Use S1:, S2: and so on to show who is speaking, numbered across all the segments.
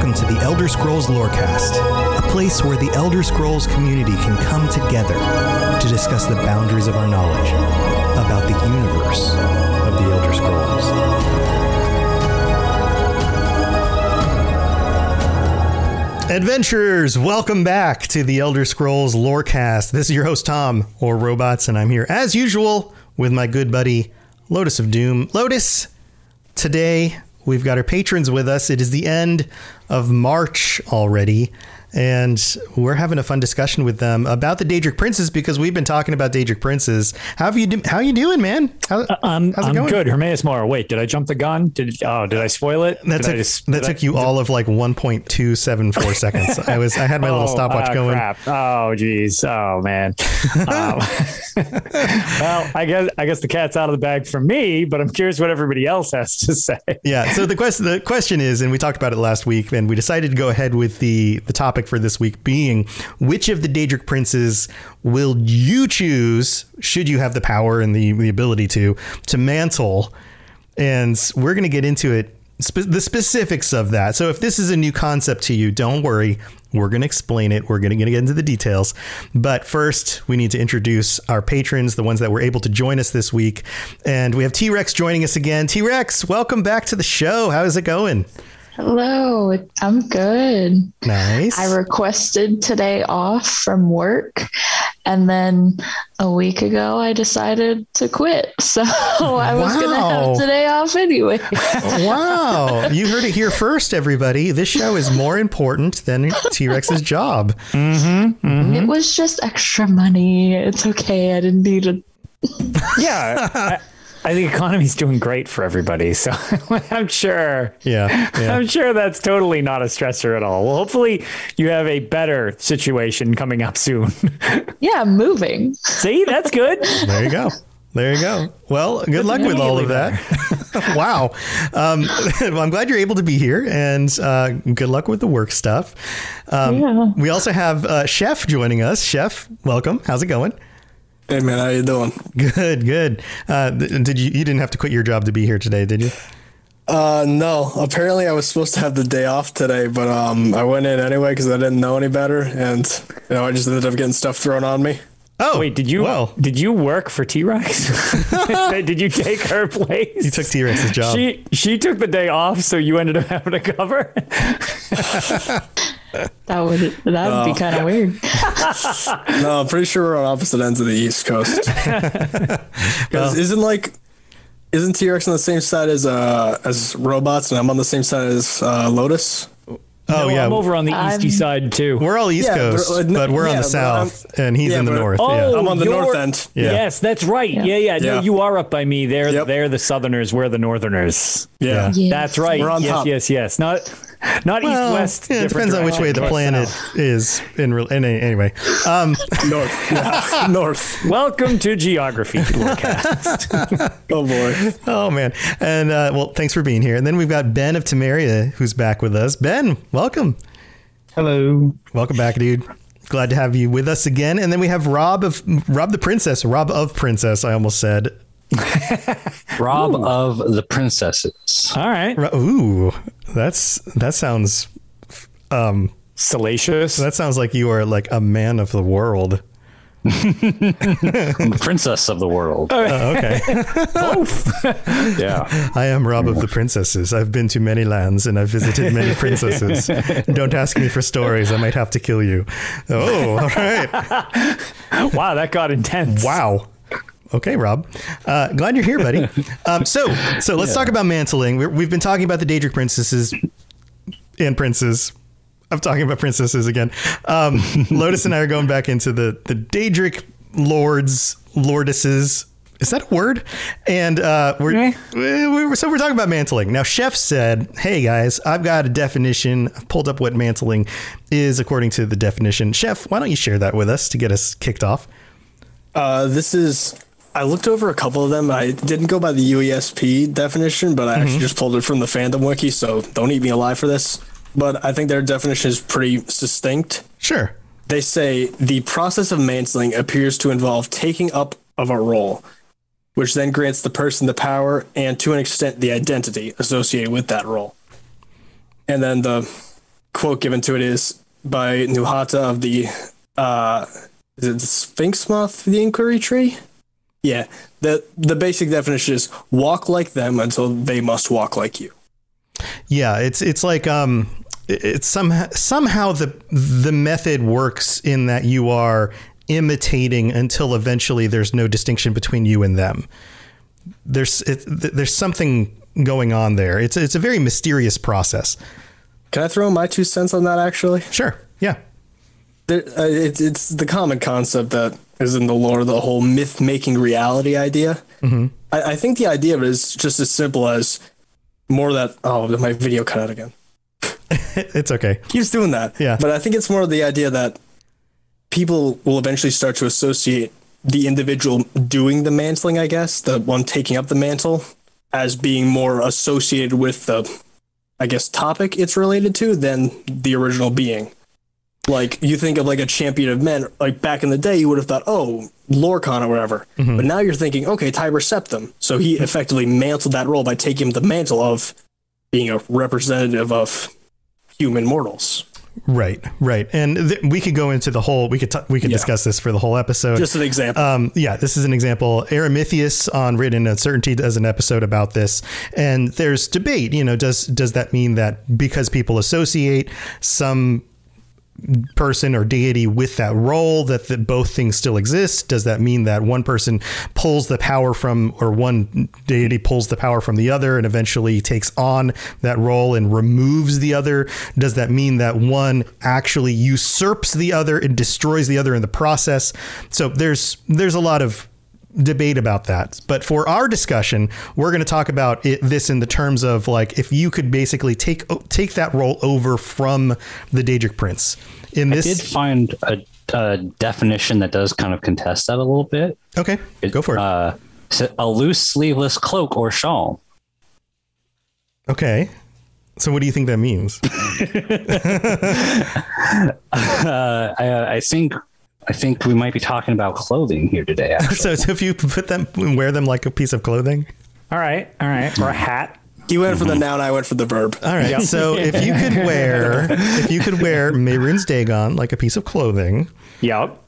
S1: Welcome to the Elder Scrolls Lorecast, a place where the Elder Scrolls community can come together to discuss the boundaries of our knowledge about the universe of the Elder Scrolls. Adventurers, welcome back to the Elder Scrolls Lorecast. This is your host Tom, or Robots, and I'm here as usual with my good buddy Lotus of Doom. Lotus, today we've got our patrons with us. It is the end of March already, and we're having a fun discussion with them about the Daedric Princes because we've been talking about Daedric Princes. How have you do- how you doing, man? How,
S2: I'm,
S1: how's it
S2: I'm
S1: going?
S2: good. Hermaeus Mora. Wait, did I jump the gun? Did oh, did I spoil it?
S1: That
S2: Did
S1: took,
S2: just-
S1: that
S2: did I-
S1: took you all of like 1.274 seconds. I was I had my little
S2: Oh,
S1: stopwatch
S2: ah,
S1: going.
S2: Crap. Oh, geez. Oh, man. Um, well, I guess I guess the cat's out of the bag for me, but I'm curious what everybody else has to say.
S1: Yeah. So the question the question is, and we talked about it last week, and we decided to go ahead with the the topic for this week being which of the Daedric princes will you choose should you have the power and the the ability to to mantle, and we're going to get into it. Spe- the specifics of that. So, if this is a new concept to you, don't worry. We're going to explain it. We're going to get into the details. But first, we need to introduce our patrons, the ones that were able to join us this week. And we have T Rex joining us again. T Rex, welcome back to the show. How's it going?
S3: Hello, I'm good.
S1: Nice.
S3: I requested today off from work, and then a week ago I decided to quit. So I was going to have today off anyway.
S1: wow. You heard it here first, everybody. This show is more important than T Rex's job. Mm-hmm, mm-hmm.
S3: It was just extra money. It's okay. I didn't need it.
S2: Yeah. I, I think the economy's doing great for everybody, so I'm sure.
S1: Yeah. Yeah.
S2: I'm sure that's totally not a stressor at all. Well, hopefully you have a better situation coming up soon.
S3: Yeah, moving.
S2: See, that's good.
S1: There you go. There you go. Well, good luck with all of that. wow. Um, well, I'm glad you're able to be here, and uh, good luck with the work stuff. Um,
S3: Yeah.
S1: We also have uh, Chef joining us. Chef, welcome. How's it going?
S4: Hey man, how you doing?
S1: Good, good. Uh, did you? You didn't have to quit your job to be here today, did you?
S4: Uh, no. Apparently, I was supposed to have the day off today, but um, I went in anyway because I didn't know any better, and you know, I just ended up getting stuff thrown on me.
S1: Oh,
S2: Wait, did you
S1: Well,
S2: did you work for T Rex? did you take her place?
S1: you took T Rex's job.
S2: She she took the day off, so you ended up having to cover.
S3: That would that would be kind of weird.
S4: No, I'm pretty sure we're on opposite ends of the East Coast. 'Cause isn't like, isn't T Rex on the same side as uh as robots, and I'm on the same side as uh, Lotus?
S1: oh
S2: No,
S1: yeah,
S2: I'm over on the
S3: I'm-
S2: easty side too.
S1: we're all East
S4: Yeah,
S1: Coast,
S4: but, uh,
S1: but we're on the
S4: but I'm-
S1: South, and he's
S4: yeah,
S1: in the North.
S2: Oh,
S1: yeah.
S4: I'm on the north end.
S1: Yeah.
S2: Yes, that's right. Yeah, yeah. No,
S4: Yeah.
S2: you are up by me. They're
S4: Yep.
S2: they're the Southerners. We're the Northerners.
S4: Yeah.
S3: Yes.
S2: That's right.
S4: We're on
S2: yes,
S4: top.
S2: yes, yes. Not not
S1: Well,
S2: east west.
S1: yeah, it depends on which way the planet is in real. In any, anyway, um,
S4: North. Yeah. North.
S2: Welcome to Geography Lorecast.
S4: Oh boy.
S1: oh man, and uh, well, thanks for being here. And then we've got Ben of Temeria who's back with us. Ben, welcome,
S5: Hello.
S1: welcome back, dude. Glad to have you with us again. And then we have Rob of Rob the Princess, Rob of Princess. I almost said.
S5: Rob of the Princesses.
S2: All right.
S1: Ooh, that's that sounds um
S2: Salacious.
S1: that sounds like you are like a man of the world.
S5: I'm the princess of the world.
S1: Oh, okay.
S5: Yeah.
S1: I am Rob of the Princesses. I've been to many lands and I've visited many princesses. Don't ask me for stories. I might have to kill you. Oh, all right.
S2: Wow, that got intense.
S1: Wow. Okay, Rob. Uh, glad you're here, buddy. Um, so, so let's talk about mantling. We're, we've been talking about the Daedric princesses and princes. I'm talking about princesses again. Um, Lotus and I are going back into the the Daedric lords, lordesses. Is that a word? And uh, we're,
S2: Eh.
S1: we- we- so we're talking about mantling. Now, Chef said, "Hey guys, I've got a definition. I've pulled up what mantling is according to the definition. Chef, why don't you share that with us to get us kicked off?"
S4: Uh, this is. I looked over a couple of them. I didn't go by the UESP definition, but I actually just pulled it from the fandom wiki. So don't eat me alive for this. But I think their definition is pretty succinct.
S1: Sure.
S4: They say the process of mantling appears to involve taking up of a role, which then grants the person the power and, to an extent, the identity associated with that role. And then the quote given to it is by Nuhata of the uh, is it the Sphinx Moth, the Inquiry Tree? Yeah. The the basic definition is walk like them until they must walk like you.
S1: Yeah, it's it's like um it's somehow somehow the the method works in that you are imitating until eventually there's no distinction between you and them. There's it, there's something going on there. It's it's a very mysterious process.
S4: Can I throw my two cents on that actually?
S1: Sure. Yeah.
S4: there, uh, it's it's the common concept that is in the lore, the whole myth making reality idea. Mm-hmm. I, I think the idea of it is just as simple as more that. Oh, my video cut out again.
S1: It's okay.
S4: Keeps doing that.
S1: Yeah.
S4: But I think it's more the idea that people will eventually start to associate the individual doing the mantling, I guess, the one taking up the mantle, as being more associated with the, I guess, topic it's related to than the original being. Like you think of like a champion of men, like back in the day, you would have thought, oh, Lorkhan or whatever. But now you're thinking, okay, Tiber Septim. So he effectively mantled that role by taking the mantle of being a representative of human mortals.
S1: Right. Right. And th- we could go into the whole. We could t- we could
S4: Yeah.
S1: discuss this for the whole episode.
S4: Just an example.
S1: Um, yeah, this is an example. Aramithius on Written Uncertainty does an episode about this, and there's debate. You know, does does that mean that because people associate some person or deity with that role that, that both things still exist? Does that mean that one person pulls the power from or one deity pulls the power from the other and eventually takes on that role and removes the other? Does that mean that one actually usurps the other and destroys the other in the process? So there's there's a lot of debate about that. But for our discussion, we're going to talk about it, this in the terms of like if you could basically take take that role over from the Daedric Prince. In this, I
S5: did find a, a definition that does kind of contest that a little bit.
S1: okay, go for it.
S5: Uh, a loose sleeveless cloak or shawl.
S1: okay, so what do you think that means?
S5: Uh, I, I think I think we might be talking about clothing here today.
S1: So, so if you put them wear them like a piece of clothing.
S2: All right, all right, or a hat.
S4: He went for the mm-hmm. noun, I went for the verb.
S1: All right. So if you could wear if you could wear Mehrunes Dagon like a piece of clothing,
S2: Yep.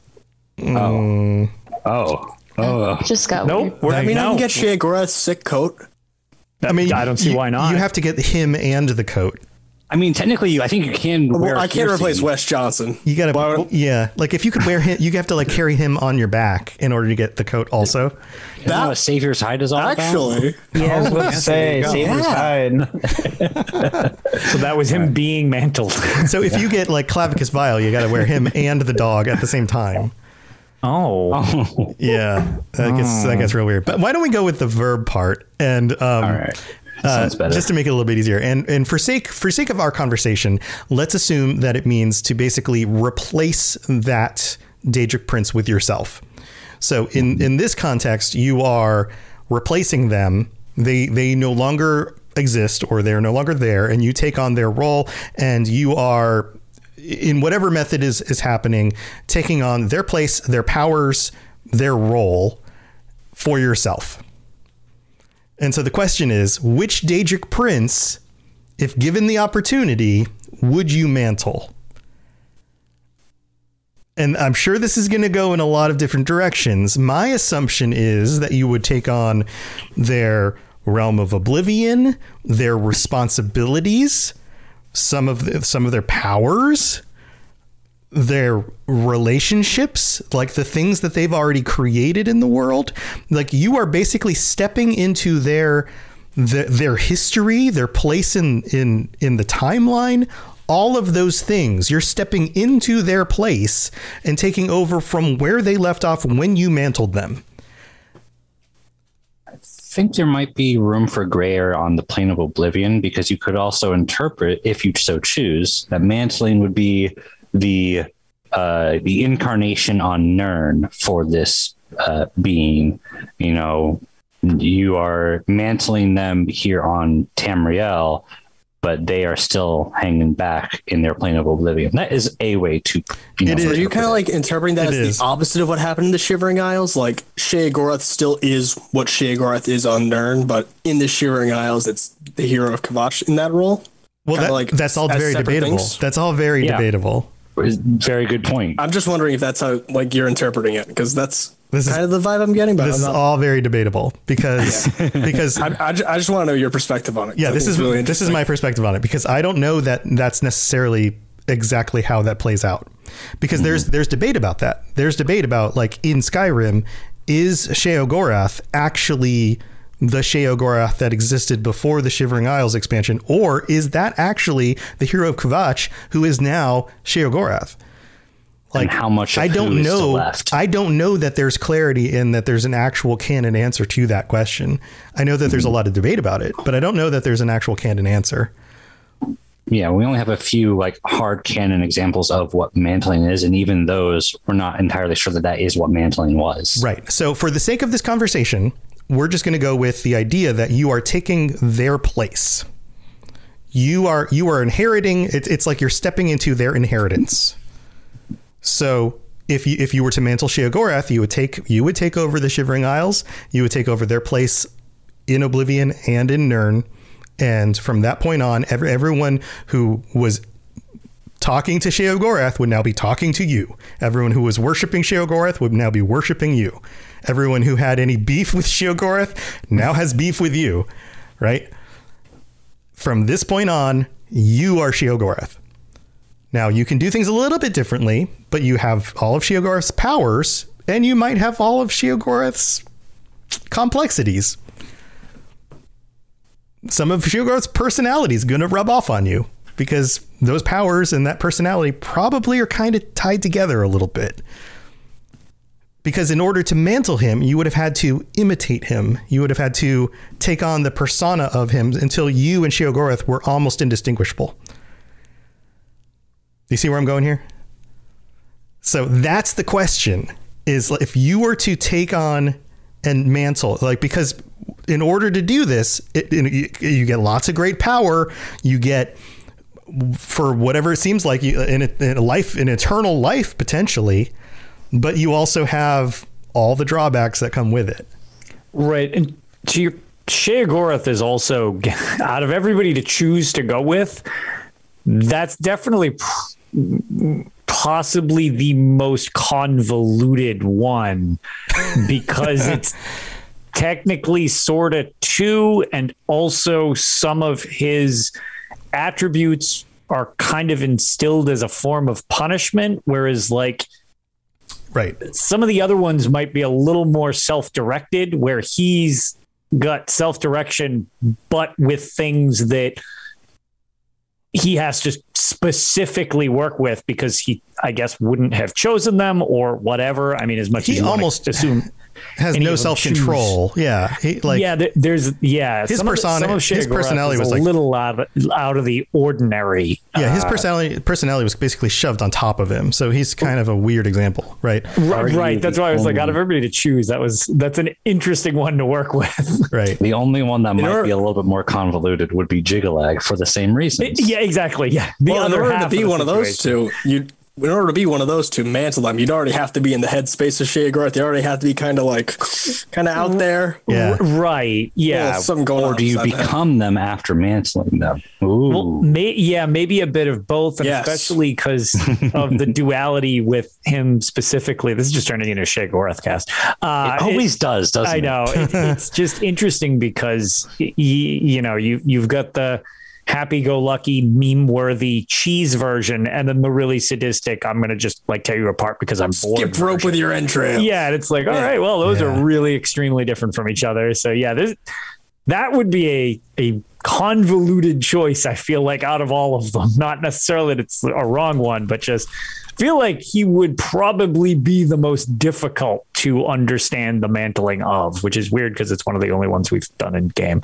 S2: Mm.
S5: Oh, oh.
S3: oh, Just got
S2: Nope.
S3: weird.
S4: I mean, I
S2: no.
S4: can get Shiagora a sick coat.
S1: I mean,
S2: I don't see
S1: you-
S2: why not.
S1: You have to get him and the coat.
S5: I mean, technically, you. I think you can. wear
S4: Well, I can't
S5: piercing.
S4: replace Wes Johnson.
S1: You gotta,
S4: Why
S1: yeah. Like if you could wear him, you have to like carry him on your back in order to get the coat. Also,
S5: Isn't that what Savior's Hide is all about?
S4: Actually,
S6: Yeah, I was about to say, Savior's Hide.
S2: so that was him being mantled.
S1: so if you get like Clavicus Vile, you got to wear him and the dog at the same time.
S2: oh.
S5: Oh,
S1: Yeah, that gets that gets real weird. But why don't we go with the verb part and um,
S5: all right.
S1: Uh, just to make it a little bit easier. And and for sake for sake of our conversation, let's assume that it means to basically replace that Daedric prince with yourself. So in in this context, you are replacing them. They they no longer exist or they're no longer there, and you take on their role, and you are in whatever method is is happening, taking on their place, their powers, their role for yourself. And so the question is, which Daedric prince, if given the opportunity, would you mantle? and I'm sure this is going to go in a lot of different directions. My assumption is that you would take on their realm of oblivion, their responsibilities, some of the, some of their powers, their relationships, like the things that they've already created in the world. Like you are basically stepping into their the, their history, their place in in in the timeline, all of those things. You're stepping into their place and taking over from where they left off when you mantled them.
S5: I think there might be room for gray area on the plane of oblivion because you could also interpret, if you so choose, that mantling would be the uh, the incarnation on Nirn for this uh, being. You know, you are mantling them here on Tamriel, but they are still hanging back in their plane of oblivion. That is a way to. You know,
S1: It is.
S4: Are you kind of like interpreting that
S1: It
S4: as
S1: is.
S4: the opposite of what happened in the Shivering Isles? Like Sheogorath still is what Sheogorath is on Nirn, but in the Shivering Isles, it's the hero of Kvatch in that role.
S1: Well, that,
S4: like
S1: that's all very debatable.
S4: things?
S1: That's all very
S5: Yeah.
S1: debatable.
S5: Very good point.
S4: I'm just wondering if that's how like you're interpreting it because that's
S1: This is
S4: kind of the vibe I'm getting. But
S1: this
S4: I'm
S1: is
S4: not-
S1: all very debatable because because
S4: I, I, I just want to know your perspective on it.
S1: yeah, this is
S4: it's really
S1: this is my perspective on it because I don't know that that's necessarily exactly how that plays out because mm-hmm. there's there's debate about that. There's debate about like in Skyrim is Sheogorath actually the Sheogorath that existed before the Shivering Isles expansion or is that actually the hero of Kvatch who is now Sheogorath?
S5: and how much of
S1: I don't know.
S5: left.
S1: I don't know that there's clarity in that there's an actual canon answer to that question. I know that there's a hmm. lot of debate about it, but I don't know that there's an actual canon answer.
S5: yeah, we only have a few like hard canon examples of what mantling is, and even those we're not entirely sure that that is what mantling was.
S1: Right. So for the sake of this conversation, we're just going to go with the idea that you are taking their place. You are you are inheriting. It's it's like you're stepping into their inheritance. So if you if you were to mantle Sheogorath, you would take you would take over the Shivering Isles. You would take over their place in Oblivion and in Nirn, and from that point on, every, everyone who was talking to Sheogorath would now be talking to you. Everyone who was worshiping Sheogorath would now be worshiping you. Everyone who had any beef with Sheogorath now has beef with you, right? From this point on, you are Sheogorath. Now, you can do things a little bit differently, but you have all of Sheogorath's powers, and you might have all of Sheogorath's complexities. Some of Sheogorath's personality is going to rub off on you because those powers and that personality probably are kind of tied together a little bit. Because in order to mantle him, you would have had to imitate him. You would have had to take on the persona of him until you and Sheogorath were almost indistinguishable. You see where I'm going here? So that's the question is if you were to take on and mantle, like, because in order to do this, it, you, you get lots of great power. You get, for whatever it seems like, in, a, in a life, an eternal life potentially, but you also have all the drawbacks that come with it.
S2: Right. And to your Sheogorath is also out of everybody to choose to go with, that's definitely possibly the most convoluted one because it's technically sort of two and also some of his attributes are kind of instilled as a form of punishment whereas like
S1: Right.
S2: some of the other ones might be a little more self-directed where he's got self-direction but with things that he has to specifically work with because he i guess wouldn't have chosen them or whatever i mean as much
S1: He
S2: as
S1: almost
S2: assume
S1: Has no self control. Yeah. He, like,
S2: yeah there- there's yeah
S1: His
S2: some of the-
S1: persona-
S2: some of
S1: his personality
S2: is
S1: was
S2: a
S1: like-
S2: little out of, out of the ordinary
S1: yeah, his
S2: Uh,
S1: personality personality was basically shoved on top of him. So he's kind of a weird example, right?
S2: right, right that's why i was like out of everybody to choose that was that's an interesting one to work with
S1: Right.
S5: The only one that might
S4: order-
S5: be a little bit more convoluted would be Jyggalag for the same reason.
S2: yeah exactly yeah the
S4: well, in
S2: other
S4: order
S2: half
S4: to be
S2: of the
S4: one of those two, you in order to be one of those two, mantle them, you'd already have to be in the headspace of Sheogorath. You already have to be kind of like, kind of out there.
S1: Yeah.
S2: R- right. Yeah.
S4: Yeah, something going
S5: Or do you
S4: inside that.
S5: become them after mantling them? Ooh.
S2: Well, may, yeah, maybe a bit of both, and
S4: Yes.
S2: especially because of the duality with him specifically. This is just turning into a Sheogorath cast. Uh,
S5: it always does, doesn't
S2: I
S5: it?
S2: know it, it's just interesting because y- y- you know you you've got the happy-go-lucky meme-worthy cheese version, and then the really sadistic. I'm gonna just like tear you apart because I'm bored.
S4: Skip rope
S2: version.
S4: with your entrails.
S2: Yeah, and it's like, all
S4: Yeah.
S2: right, well, those
S1: Yeah.
S2: are really extremely different from each other. So yeah, this that would be a a convoluted choice. I feel like out of all of them, not necessarily that it's a wrong one, but just feel like he would probably be the most difficult to understand the mantling of, which is weird because it's one of the only ones we've done in game.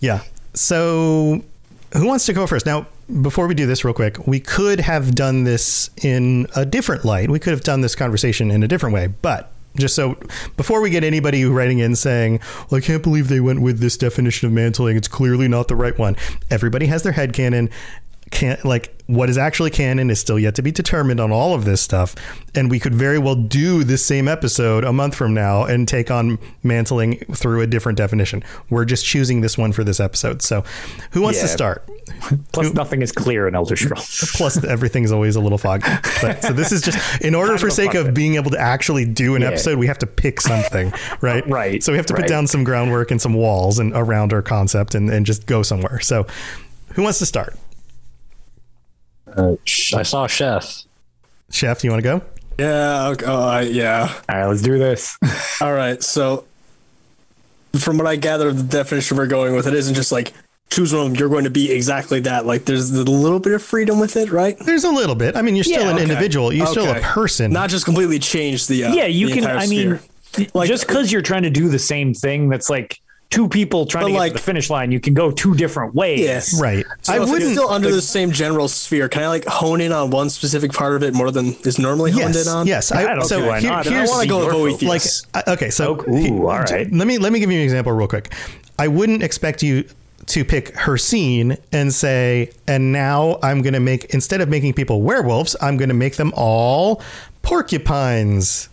S1: Yeah. So, who wants to go first? Now, before we do this, real quick, we could have done this in a different light. We could have done this conversation in a different way. But just so before we get anybody writing in saying, well, I can't believe they went with this definition of mantling, it's clearly not the right one. Everybody has their head canon. Can't like what is actually canon is still yet to be determined on all of this stuff, and we could very well do this same episode a month from now and take on mantling through a different definition. We're just choosing this one for this episode. So, who wants to start?
S2: Plus, nothing is clear in Elder Scrolls.
S1: Plus, everything's always a little foggy. But, so this is just in order for sake of being able to actually do an
S2: Yeah.
S1: episode, we have to pick something, right?
S2: Right,
S1: So we have to put down some groundwork and some walls and around our concept and, and just go somewhere. So, who wants to start?
S5: Uh, I saw Chef.
S1: Chef, do you want to go?
S4: Yeah. Okay. Oh, yeah.
S2: All right, let's do this.
S4: All right. So, from what I gather the definition we're going with, it isn't just like choose one. You're going to be exactly that. Like, there's a little bit of freedom with it, right?
S1: There's a little bit. I mean, you're still
S4: Yeah,
S1: an
S4: okay.
S1: individual. You're still a person.
S4: Not just completely change the. Uh,
S2: yeah, you
S4: the
S2: can.
S4: entire
S2: I mean.
S4: Like-
S2: just because you're trying to do the same thing, that's like two people trying
S4: But
S2: to get
S4: like-
S2: to the finish line. You can go two different ways.
S4: Yes.
S1: right.
S4: So
S1: I wouldn't.
S4: still under the same general sphere. Can I like hone in on one specific part of it more than is normally honed
S1: Yes,
S4: in on?
S1: yes.
S2: I don't
S1: so
S2: see why
S1: here-
S2: not.
S4: And I want to go with Boethiah.
S1: like okay so
S2: Oh, ooh, all right.
S1: let me let me give you an example real quick i wouldn't expect you to pick Hircine and say and now i'm going to make instead of making people werewolves i'm going to make them all porcupines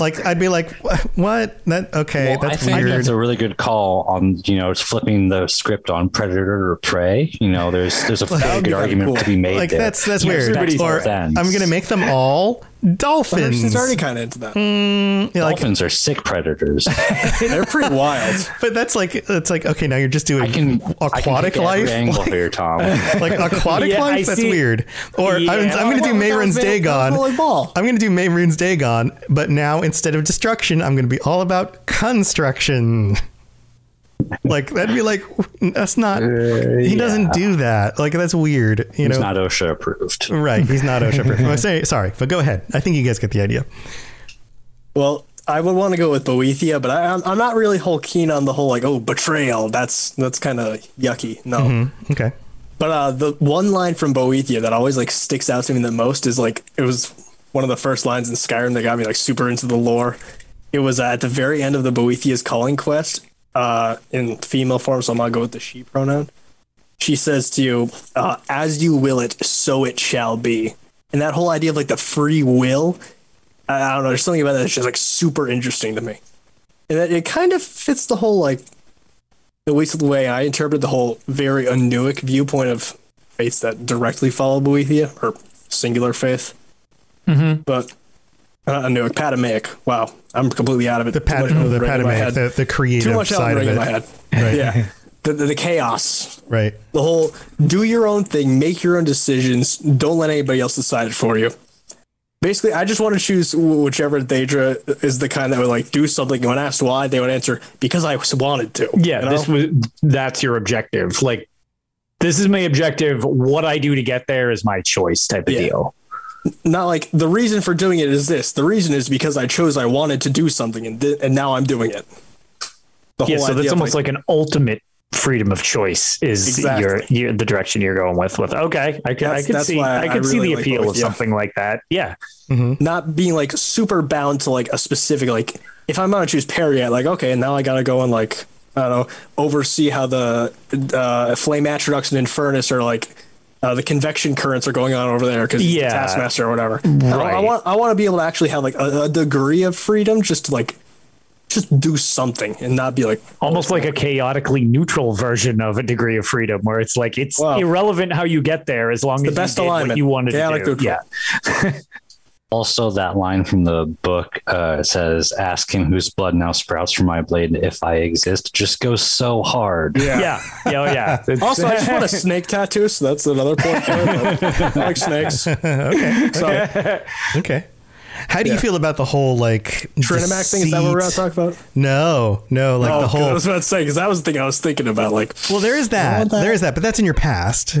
S1: like i'd be like what that okay
S5: Well, I
S1: that's
S5: think
S1: weird
S5: that's a really good call on you know flipping the script on predator or prey. You know, there's there's a very good argument
S4: cool.
S5: to be made
S1: like
S5: there.
S1: that's that's
S5: You know,
S1: weird
S5: everybody's
S1: or i'm going to make them all dolphins
S4: He's already kind of into that. Mm.
S1: Yeah, like,
S5: dolphins are sick predators.
S4: They're pretty wild.
S1: but that's like it's like okay now you're just doing
S5: I can
S1: aquatic
S5: I can take every
S1: life
S5: angle
S1: Like-
S5: here, Tom.
S1: like aquatic
S2: Yeah, I
S1: life. That's
S2: see.
S1: weird. Or
S2: Yeah.
S1: I'm, I'm going to do
S4: Well, that
S1: Mehrunes
S4: was- that was
S1: Dagon. I'm going to do Mehrunes Dagon, but now instead of destruction, I'm going to be all about construction. Like that'd be like that's not. he doesn't do that. Like that's weird. You
S5: It's
S1: know.
S5: not OSHA approved.
S1: right. He's not OSHA approved. I'm saying- sorry, but go ahead. I think you guys get the idea.
S4: Well, I would want to go with Boethiah, but I, I'm, I'm not really whole keen on the whole like oh betrayal. That's that's kind of yucky. No.
S1: Mm-hmm. Okay.
S4: But uh, the one line from Boethiah that always like sticks out to me the most is like it was one of the first lines in Skyrim that got me like super into the lore. It was at the very end of the Boethiah's calling quest uh, in female form, so I'm gonna go with the she pronoun. She says to you, uh, "As you will it, so it shall be." And that whole idea of like the free will, I, don't know. There's something about that that's just like super interesting to me, and that it kind of fits the whole like at least the way I interpret the whole very Anuic viewpoint of faiths that directly follow Boethiah or singular faith. Mm-hmm. But uh, Anuic, Padomaic. Wow, I'm completely out of it.
S1: The
S4: Too
S1: pat,
S4: much
S1: the
S4: Elden Ring in my
S1: the, the creative
S4: Too much
S1: side of it.
S4: in my head.
S1: Right.
S4: Yeah, the, the, the chaos.
S1: Right.
S4: The whole do your own thing, make your own decisions. Don't let anybody else decide it for you. Basically, I just want to choose whichever Daedra is the kind that would like do something. And when asked why, they would answer because I wanted to.
S2: Yeah,
S4: you know?
S2: this was that's your objective. Like this is my objective. What I do to get there is my choice type of
S4: Yeah.
S2: deal.
S4: Not like the reason for doing it is this. The reason is because I chose I wanted to do something and di- and now I'm doing it. The
S2: Yeah, so
S4: idea
S2: that's almost like, an ultimate freedom of choice is
S4: Exactly.
S2: your, your the direction you're going with with okay I could I
S4: That's-
S2: could see
S4: why
S2: I
S4: I
S2: could see the
S4: like
S2: appeal
S4: both,
S2: of
S4: yeah.
S2: something like that yeah
S4: not being like super bound to like a specific like if I'm gonna choose Peryite, like okay, and now I gotta go and like I don't know oversee how the uh, flame atroduction and furnace are like uh, the convection currents are going on over there because
S2: Yeah.
S4: Taskmaster or whatever. I- I,
S2: Right.
S4: want I want to be able to actually have like a, a degree of freedom, just to like just do something and not be like
S2: almost like a chaotically neutral version of a degree of freedom where it's like it's
S4: Wow.
S2: irrelevant how you get there as long
S4: the
S2: as
S4: best
S2: you did what
S4: alignment.
S2: you wanted
S4: Chaotic
S2: to do.
S4: neutral.
S2: Yeah.
S5: Also, that line from the book uh, says, "Ask him whose blood now sprouts from my blade if I exist." Just goes so hard.
S4: yeah.
S2: Yeah. Yeah. Oh, yeah. It's-
S4: Also, I just want a snake tattoo, so that's another point. For it. I like snakes.
S1: okay.
S4: So,
S1: Okay. How do you feel about the whole like
S4: Trinimac thing, is that what we're going to talk about?
S1: No, no, like
S4: oh, whole. I was about to say, because that was the thing I was thinking about. Like,
S1: Well, there is that.
S4: that.
S1: There is that, but that's in your past.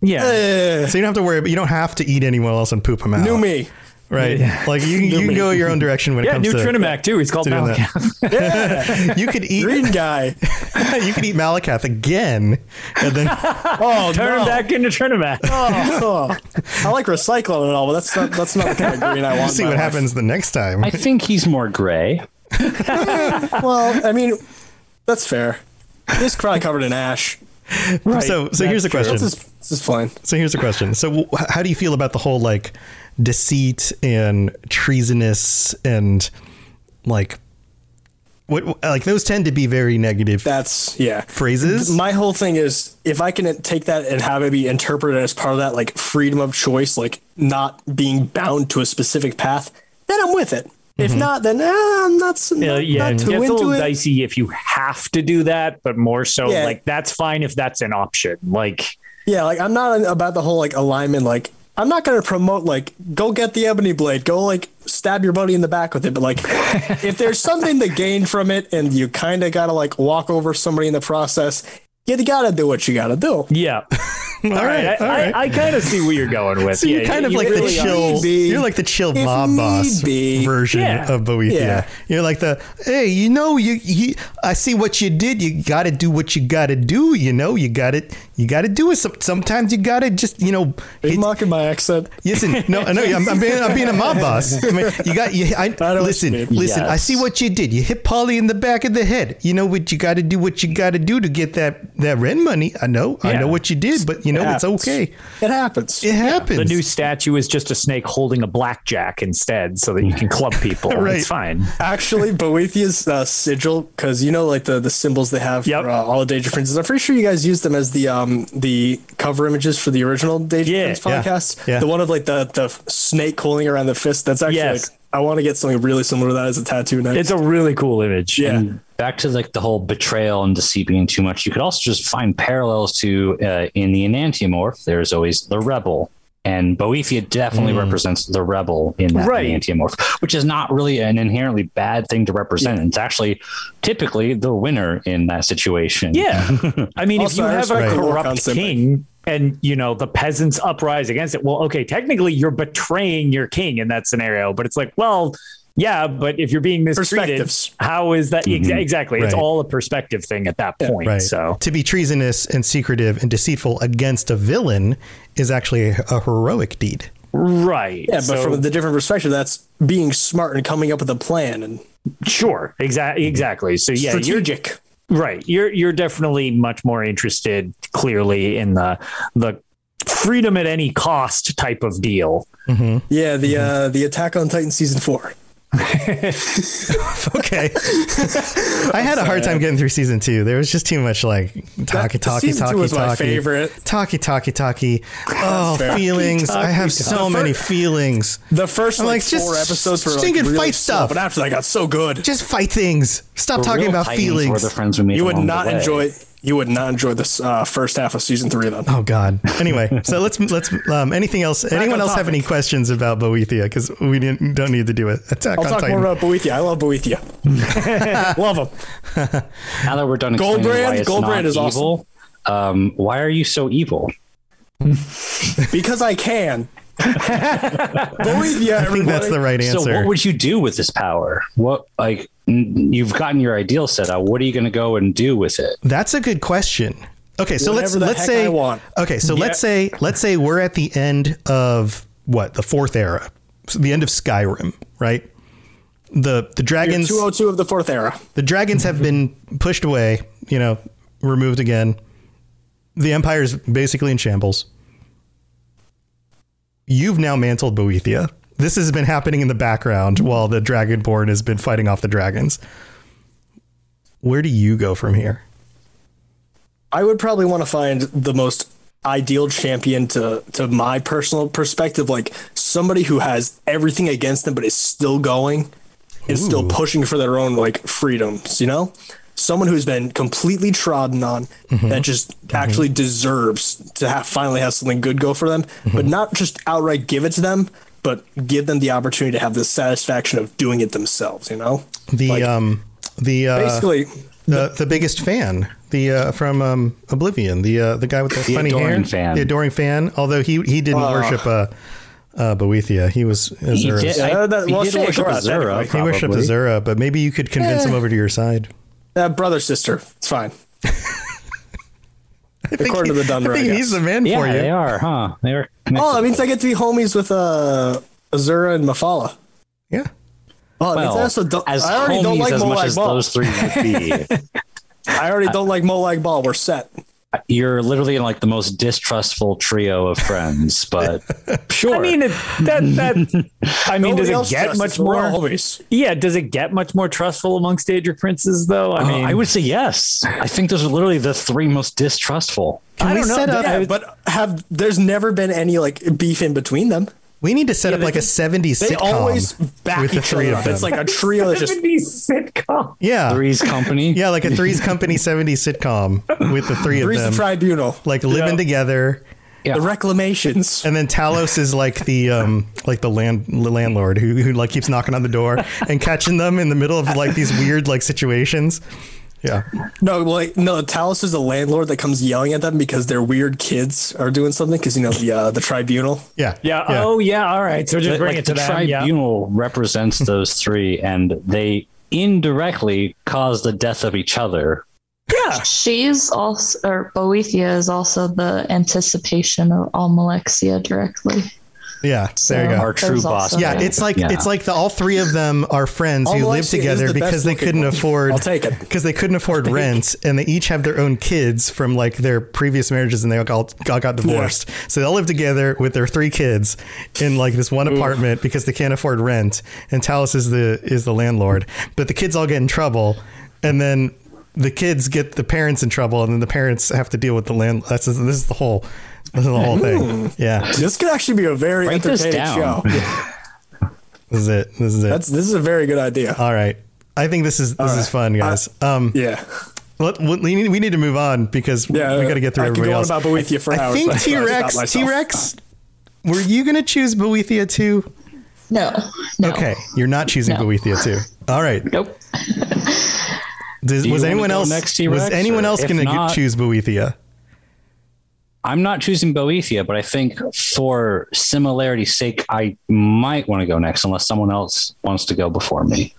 S2: Yeah.
S4: eh,
S1: So you don't have to worry. But you don't have to eat anyone else and poop them out.
S4: new me.
S1: right? Like you, you can go your own direction when it
S2: Yeah,
S1: comes
S2: new
S1: to.
S2: Trinimac too. He's called
S1: to doing
S2: Malacath.
S4: Yeah,
S1: You could eat.
S4: green guy.
S1: you could eat Malacath again, and then
S4: Oh,
S2: Turn
S4: no.
S2: him back into Trinimac.
S4: Oh, I like recycling and all, but that's not that's not the kind of green I want.
S1: see what
S4: life.
S1: happens the next time.
S5: I think he's more gray.
S4: Well, I mean, that's fair. He's probably covered in ash.
S1: So, so here's the question.
S4: This is this is fine.
S1: So here's the question. So wh- how do you feel about the whole like deceit and treasonous and like what like those tend to be very negative
S4: That's yeah.
S1: phrases?
S4: My whole thing is if I can take that and have it be interpreted as part of that, like freedom of choice, like not being bound to a specific path, then I'm with it. If not, then eh, I'm not, s-
S2: Yeah,
S4: not,
S2: yeah,
S4: not too
S2: gets a little
S4: it.
S2: dicey if you have to do that, but more so
S4: Yeah.
S2: like that's fine if that's an option. Like
S4: Yeah, like I'm not about the whole like alignment. Like I'm not going to promote like go get the ebony blade, go like stab your buddy in the back with it. But like if there's something to gain from it, and you kind of got to like walk over somebody in the process, you got to do what you got to do.
S2: yeah. All right,
S1: right,
S2: I,
S1: all right.
S2: I, I kind of see where you're going with.
S1: So
S2: yeah,
S1: you're kind of like
S2: really
S1: the chill.
S4: Be.
S1: You're like the chill mob boss
S4: be.
S1: version
S2: Yeah.
S1: of Boethiah.
S4: Yeah.
S1: You're like the hey, you know, you, you I see what you did. You got to do what you got to do. You know, you got it. You got to do it. Sometimes you got to just you know.
S4: Are you
S1: hit-
S4: mocking my accent?
S1: Listen, no, no, I'm, I'm being, I'm being a mob boss. I mean, you got, you, I,
S4: know what
S1: listen,
S4: you mean.
S1: listen. I see what you did. You hit Polly in the back of the head. You know what you got to do. What you got to do to get that that rent money. I know, I know what you did, but you know it's okay.
S4: It happens.
S1: It happens.
S2: The new statue is just a snake holding a blackjack instead, so that you can club people.
S1: Right.
S2: It's fine.
S4: Actually, Boethiah's uh, sigil, because you know, like the, the symbols they have
S2: Yep.
S4: for uh, all the Danger Princes. I'm pretty sure you guys used them as the um the cover images for the original Danger
S2: Yeah,
S4: Prince
S1: yeah,
S4: podcast.
S1: yeah.
S4: The one of like the the snake holding around the fist. That's actually
S2: Yes.
S4: like I want to get something really similar to that as a tattoo next.
S2: It's a really cool image.
S4: yeah.
S5: Back to like the whole betrayal and deceit being too much. You could also just find parallels to uh, in the enantiomorph. There's always the rebel, and Boethiah definitely represents the rebel in that
S2: Right.
S5: enantiomorph, which is not really an inherently bad thing to represent. It's actually typically the winner in that situation.
S2: Yeah. I mean,
S4: Also,
S2: if you have a
S4: respect the war
S2: corrupt
S4: concept.
S2: king and, you know, the peasants uprise against it, well, okay, technically you're betraying your king in that scenario, but it's like, well, yeah, but if you're being mistreated, how is that? Exa- mm-hmm. exactly. It's all a perspective thing at that point.
S1: Right.
S2: So,
S1: to be treasonous and secretive and deceitful against a villain is actually a, a heroic deed.
S2: right.
S4: Yeah, but
S2: So-
S4: from the different perspective, that's being smart and coming up with a plan and
S2: sure. Exactly. Exactly. So, yeah, you're
S4: strategic.
S2: Right. You're you're definitely much more interested clearly in the the freedom at any cost type of deal.
S4: Yeah, the uh, the Attack on Titan season four.
S1: Okay. I had a hard time getting through season two. There was just too much like talky,
S4: That-
S1: talky,
S4: season two
S1: talky,
S4: my favorite.
S1: Talky, talky, talky. Oh,
S4: fair.
S1: feelings. I have
S4: Talky,
S1: so
S4: talky.
S1: many feelings.
S4: The first
S1: I'm
S4: like,
S1: like, just
S4: four episodes were like really
S1: fight
S4: slow,
S1: stuff.
S4: but after that got so good.
S1: Just fight things. Stop
S5: The
S1: talking about
S5: Titans Were
S1: feelings.
S5: the friends we made
S4: You would not enjoy. You would not enjoy this uh, first half of season three. Then
S1: Oh God. Anyway, so let's let's um, anything else? Anyone
S4: on
S1: else have any questions about Boethiah? Because we didn't don't need to do it. Attack
S4: I'll
S1: on
S4: talk
S1: Titan.
S4: more about Boethiah. I love Boethiah. love him.
S5: Now that we're done
S4: Gold
S5: explaining
S4: brand-
S5: why it's
S4: gold brand is awesome.
S5: evil, um, why are you so evil?
S4: because I can. Boethiah.
S1: I think that's the right answer.
S5: So what would you do with this power? What like you've gotten your ideal set out. What are you going to go and do with it?
S1: That's a good question. Okay, so let's let's say
S4: want.
S1: okay, so let's say let's say we're at the end of what the fourth era, so the end of Skyrim, right? The the dragons
S4: Two hundred two of the fourth era.
S1: the dragons have been pushed away, you know, removed again. The empire's basically in shambles. You've now mantled Boethiah. This has been happening in the background while the Dragonborn has been fighting off the dragons. Where do you go from here?
S4: I would probably want to find the most ideal champion to to my personal perspective, like somebody who has everything against them but is still going, is still pushing for their own like freedoms. You know, someone who's been completely trodden on that just actually deserves to have finally have something good go for them, but not just outright give it to them, but give them the opportunity to have the satisfaction of doing it themselves. You know,
S1: The
S4: Like-
S1: um the uh,
S4: basically.
S1: the the biggest fan the uh, from um, Oblivion the uh, the guy with the,
S5: The
S1: funny
S5: adoring
S1: hair
S5: fan.
S1: the adoring fan although he he didn't
S4: Oh.
S1: worship uh, uh, Boethiah he was
S5: He did, I,
S4: that-
S5: he did worship
S4: Gorath,
S5: Azura,
S4: anyway.
S1: he worshipped
S5: probably.
S1: Azura but maybe you could convince him over to your side
S4: Uh, brother, sister, it's fine.
S1: I think,
S4: According to the Dunmer,
S1: I think
S4: I
S1: he's the man
S5: Yeah,
S1: for you
S5: they are, huh? They are.
S4: Oh, that means I get to be homies with uh, Azura and Mephala.
S1: yeah
S4: Oh, that means I
S5: Well,
S4: also don't.
S5: as
S4: I already don't like
S5: as much
S4: Molag
S5: as
S4: Bal.
S5: those three might be,
S4: I already don't like Molag Bal. We're set.
S5: You're literally in like the most distrustful trio of friends. But sure,
S2: I mean, it, that that. I mean, does it get much
S4: us. We're all
S2: more?
S4: homies.
S2: Yeah, does it get much more trustful amongst Daedric princes, though? I
S5: I
S2: mean,
S5: I would say yes. I think those are literally the three most distrustful.
S1: can
S2: I don't know.
S1: set up
S4: Yeah, but have there's never been any like beef in between them.
S1: We need to set up like a 70s
S4: They
S1: sitcom
S4: always back
S1: with the
S4: each
S1: three
S4: other
S1: of
S4: up.
S1: them
S4: It's like a trio that just
S2: 70s sitcom.
S1: yeah
S5: Three's Company.
S1: yeah like a three's company 70s sitcom with the three of
S4: three's the
S1: them
S4: tribunal.
S1: like living together
S4: The reclamations.
S1: And then Talos is like the um like the land the landlord who who like keeps knocking on the door and catching them in the middle of like these weird like situations. Yeah.
S4: No, like no. Talos is the landlord that comes yelling at them because their weird kids are doing something. Because you know the uh, the tribunal.
S1: Yeah.
S2: Yeah. Oh, yeah. All right. So just
S5: But,
S2: bring
S5: like
S2: it to
S5: the
S2: them. Yeah.
S5: tribunal represents those three, and they indirectly cause the death of each other. Yeah.
S3: She's also, or Boethiah is also the anticipation of Almalexia directly.
S1: Yeah. There you go.
S5: Our true
S3: there's
S5: boss.
S3: also
S1: Yeah, it's like
S5: Yeah.
S1: it's like the all three of them are friends who live together
S4: the
S1: because they couldn't
S4: one.
S1: afford
S4: I'll take it.
S1: because they couldn't afford rent and they each have their own kids from like their previous marriages and they all got, all got divorced. So they all live together with their three kids in like this one apartment because they can't afford rent. And Talos is the is the landlord, but the kids all get in trouble, and then the kids get the parents in trouble, and then the parents have to deal with the land. That's this is the whole this is the whole thing. Yeah,
S4: This could actually be a very
S5: Write this
S4: entertaining show.
S5: down.
S1: this is it. This is it.
S4: That's this is a very good idea.
S1: all right. I think this is this is fun, guys. um,
S4: yeah,
S1: Let, we, need, we need to move on because
S4: yeah.
S1: we got to get through
S4: I could
S1: everybody
S4: go on about Boethiah for
S1: I
S4: hours.
S1: think
S4: but
S1: T
S4: I'll stop
S1: Rex.
S4: myself.
S1: T Rex. Were you going to choose Boethiah too?
S3: No, no.
S1: Okay, you're not choosing
S3: No.
S1: Boethiah too. All right.
S3: Nope.
S1: Does,
S5: you
S1: was
S5: wanna
S1: anyone
S5: go
S1: else?
S5: next, T-Rex,
S1: was anyone
S5: or
S1: else
S5: if
S1: going to
S5: not-
S1: choose Boethiah?
S5: I'm not choosing Boethiah, but I think for similarity's sake, I might want to go next unless someone else wants to go before me.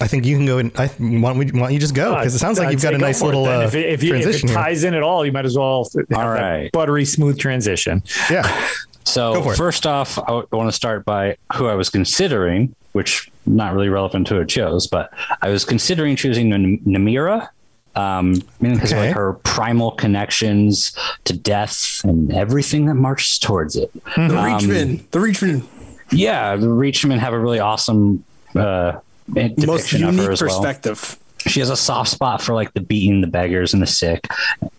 S1: I think you can go. And I why don't, we, why don't you just go? Because it sounds like
S2: I'd
S1: you've got a nice
S2: for
S1: little
S2: then.
S1: uh,
S2: if, it, if, you, if it
S1: transition here.
S2: ties in at all, you might as well have
S5: All
S2: that buttery smooth transition.
S1: Yeah.
S5: So first off, I want to start by who I was considering, which not really relevant to who I chose, but I was considering choosing N- Namira, um, mainly because of
S1: Okay.
S5: like her primal connections to death and everything that marches towards it.
S4: The
S1: Um,
S4: Reachman. The Reachman.
S5: Yeah, the Reachmen have a really awesome uh, depiction
S4: Most
S5: of
S4: unique
S5: her as well.
S4: perspective.
S5: she has a soft spot for like the beaten, the beggars, and the sick.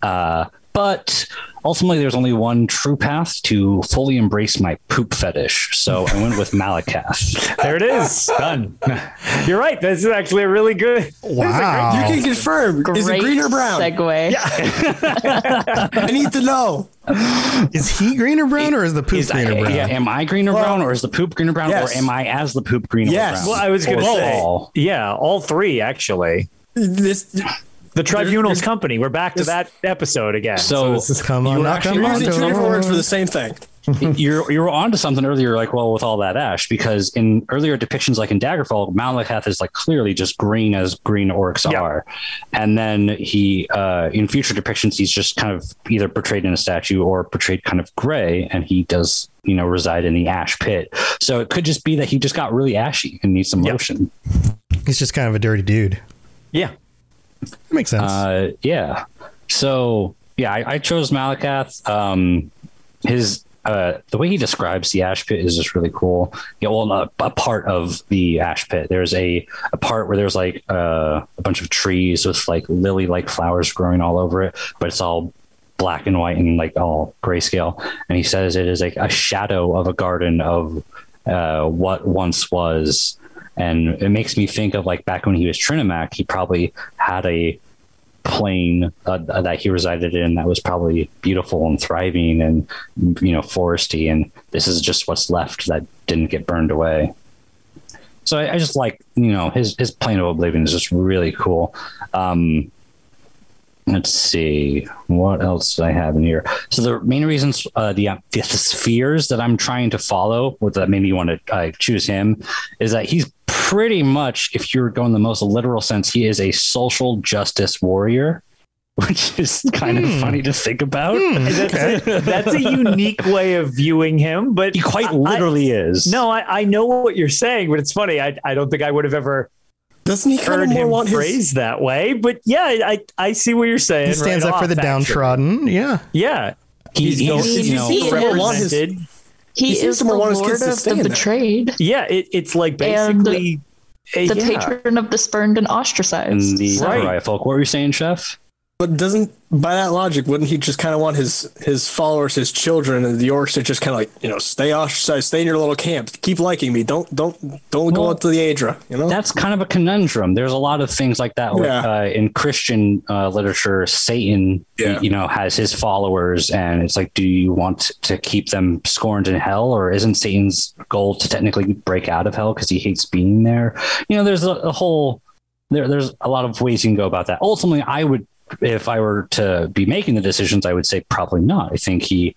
S5: Uh, but ultimately, there's only one true path to fully embrace my poop fetish. So I went with Malacath.
S2: There it is. Done. You're right. This is actually a really good.
S1: Wow.
S4: You can confirm. Is it
S3: Great
S4: green or brown?
S3: segue.
S4: I need to know.
S1: Is he green or brown, or is the poop
S5: Is
S1: green or brown?
S5: yeah, am I green or
S4: Well,
S5: brown, or is the poop green or brown,
S4: yes.
S5: or am I as the poop green
S4: Yes.
S5: or brown?
S2: Well, I was going to
S5: Or
S2: say,
S5: all?
S2: yeah, all three actually.
S4: This
S2: The Tribunal's
S4: there's-
S2: company. We're back to that episode again.
S5: So-
S2: this is-
S1: Come on,
S5: You
S1: knock
S5: actually
S1: on
S4: you're using two different words for the same thing.
S5: you're you're onto something earlier, like well, with all that ash, because in earlier depictions, like in Daggerfall, Malacath is like clearly just green as green orcs
S2: Yeah.
S5: are, and then he uh, in future depictions he's just kind of either portrayed in a statue or portrayed kind of gray, and he does you know reside in the ash pit. So it could just be that he just got really ashy and needs some
S2: Yeah.
S5: lotion.
S1: He's just kind of a dirty dude.
S2: yeah.
S1: That makes sense.
S5: Uh, yeah. So yeah, I, I chose Malacath. Um, his uh, the way he describes the ash pit is just really cool. Yeah, well, a, a part of the ash pit. There's a, a part where there's like uh, a bunch of trees with like lily like flowers growing all over it, but it's all black and white and like all grayscale. And he says it is like a shadow of a garden of uh, what once was. And it makes me think of like back when he was Trinimac, he probably had a plane uh, that he resided in that was probably beautiful and thriving and you know foresty. And this is just what's left that didn't get burned away. So I, I just like you know his his plane of oblivion is just really cool. Um let's see what else do i have in here so the main reasons uh, the, the spheres that i'm trying to follow with that made me want to uh, choose him is that he's pretty much, if you're going the most literal sense, he is a social justice warrior, which is kind
S1: Hmm.
S5: of funny to think about.
S2: That's, a, that's a unique way of viewing him, but
S5: He quite
S2: I-
S5: literally is.
S2: no, I, I know what you're saying, but it's funny. I, I don't think I would have ever
S4: Doesn't he kind of more want his?
S2: phrased that way. But yeah, I, I see what you're saying.
S1: He stands
S2: right
S1: up for the
S2: off, actually.
S1: downtrodden. Yeah.
S2: Yeah,
S5: He-
S2: he's,
S5: he's,
S2: going-
S5: you know,
S3: he is-
S2: represented.
S3: He,
S4: He
S3: is the
S4: more want his
S3: lord
S4: kids to
S3: of the
S4: in there.
S3: betrayed,
S2: Yeah, it, it's like
S3: And
S2: basically eh,
S3: the
S2: yeah.
S3: patron of the spurned and ostracized.
S5: and the
S2: Right.
S5: Pariah folk. What were you saying, Chef?
S4: But doesn't by that logic, wouldn't he just kind of want his his followers, his children, and the orcs to just kind of like you know stay ostracized, stay in your little camp, keep liking me, don't don't don't go
S5: Well,
S4: out to the Aedra, you know?
S5: That's kind of a conundrum. There's a lot of things like that. Like,
S4: Yeah.
S5: uh, in Christian uh, literature, Satan,
S4: Yeah.
S5: you know, has his followers, and it's like, do you want to keep them scorned in hell, or isn't Satan's goal to technically break out of hell because he hates being there? You know, there's a, a whole there, there's a lot of ways you can go about that. Ultimately, I would, if I were to be making the decisions, I would say probably not. I think he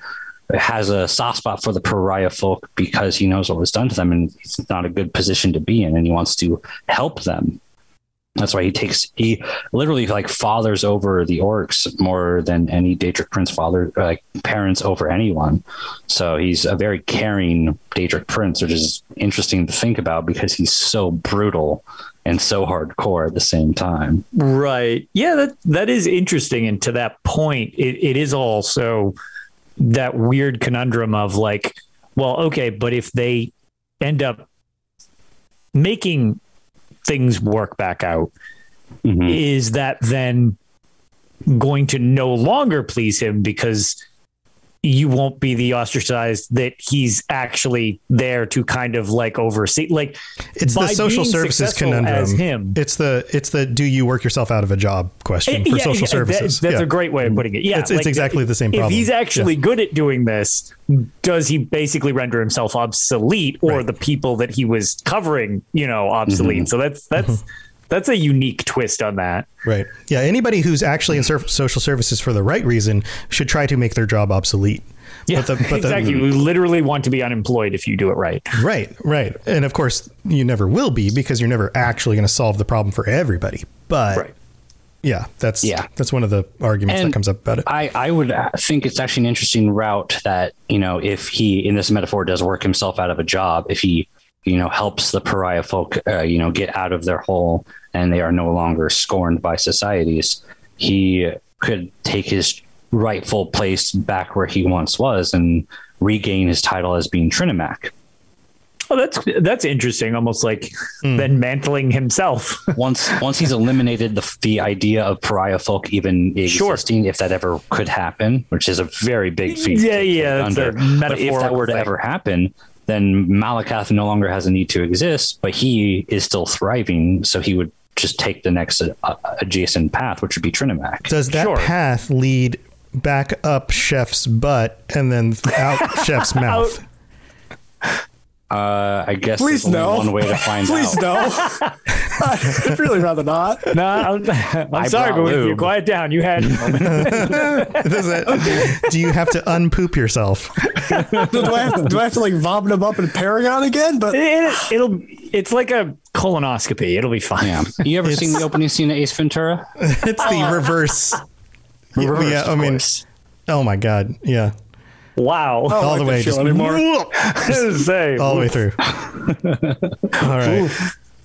S5: has a soft spot for the pariah folk because he knows what was done to them and it's not a good position to be in and he wants to help them. That's why he takes he literally like fathers over the orcs more than any Daedric prince father like parents over anyone. So he's a very caring Daedric prince, which is interesting to think about because he's so brutal and so hardcore at the same time.
S2: Right. Yeah, that that is interesting. And to that point, it, it is also that weird conundrum of like, well, okay, but if they end up making things work back out,
S5: Mhm.
S2: is that then going to no longer please him because you won't be the ostracized that he's actually there to kind of like oversee like
S1: It's the social services conundrum.
S2: as him
S1: It's the it's the do you work yourself out of a job question for
S2: Yeah,
S1: social
S2: yeah, that-
S1: services.
S2: that's
S1: yeah.
S2: a great way of putting it. Yeah,
S1: It's- it's exactly the same problem.
S2: If he's actually good at doing this, does he basically render himself obsolete, or
S1: Right.
S2: the people that he was covering, you know, obsolete?
S1: Mm-hmm.
S2: So that's that's that's a unique twist on that.
S1: Right. Yeah. Anybody who's actually in sur- social services for the right reason should try to make their job obsolete.
S2: Yeah,
S1: But the- but the-
S2: exactly. you literally want to be unemployed if you do it right.
S1: Right. Right. And of course, you never will be because you're never actually going to solve the problem for everybody. But
S2: Right.
S1: yeah, that's
S5: Yeah.
S1: that's one of the arguments
S5: And
S1: that comes up about it.
S5: I, I would uh, think it's actually an interesting route that, you know, if he, in this metaphor, does work himself out of a job, if he, you know, helps the pariah folk, uh, you know, get out of their hole and they are no longer scorned by societies, he could take his rightful place back where he once was and regain his title as being Trinimac.
S2: Oh, that's that's interesting. Almost like then mantling himself.
S5: once once he's eliminated the the idea of pariah folk even
S2: Sure.
S5: existing, if that ever could happen, which is a very big feat.
S2: Yeah, yeah,
S5: get
S2: it's a
S5: But if that were to
S2: thing.
S5: ever happen, then Malacath no longer has a need to exist, but he is still thriving, so he would just take the next uh, adjacent path, which would be Trinimac.
S1: Does that
S2: Sure.
S1: path lead back up Chef's butt and then out Chef's mouth?
S5: Uh, I guess
S4: Please no.
S5: one way to find
S4: Please
S5: out.
S4: no. I'd really rather not.
S2: no, I'm, I'm sorry,
S5: brought
S2: but you quiet down. You had
S1: Does it, do you have to unpoop yourself?
S4: do, I have to, do I have to like vomit him up in Paragon again? But
S2: it, it'll it's like a colonoscopy. It'll be fine.
S5: Yeah. You ever seen the opening scene of Ace Ventura?
S1: It's the reverse.
S5: Reversed,
S1: yeah, I
S5: of
S1: mean,
S5: course.
S1: oh my god, yeah,
S2: Wow.
S4: I don't
S1: all the way,
S4: show
S1: just
S4: anymore.
S2: Say,
S1: all the way through. all right.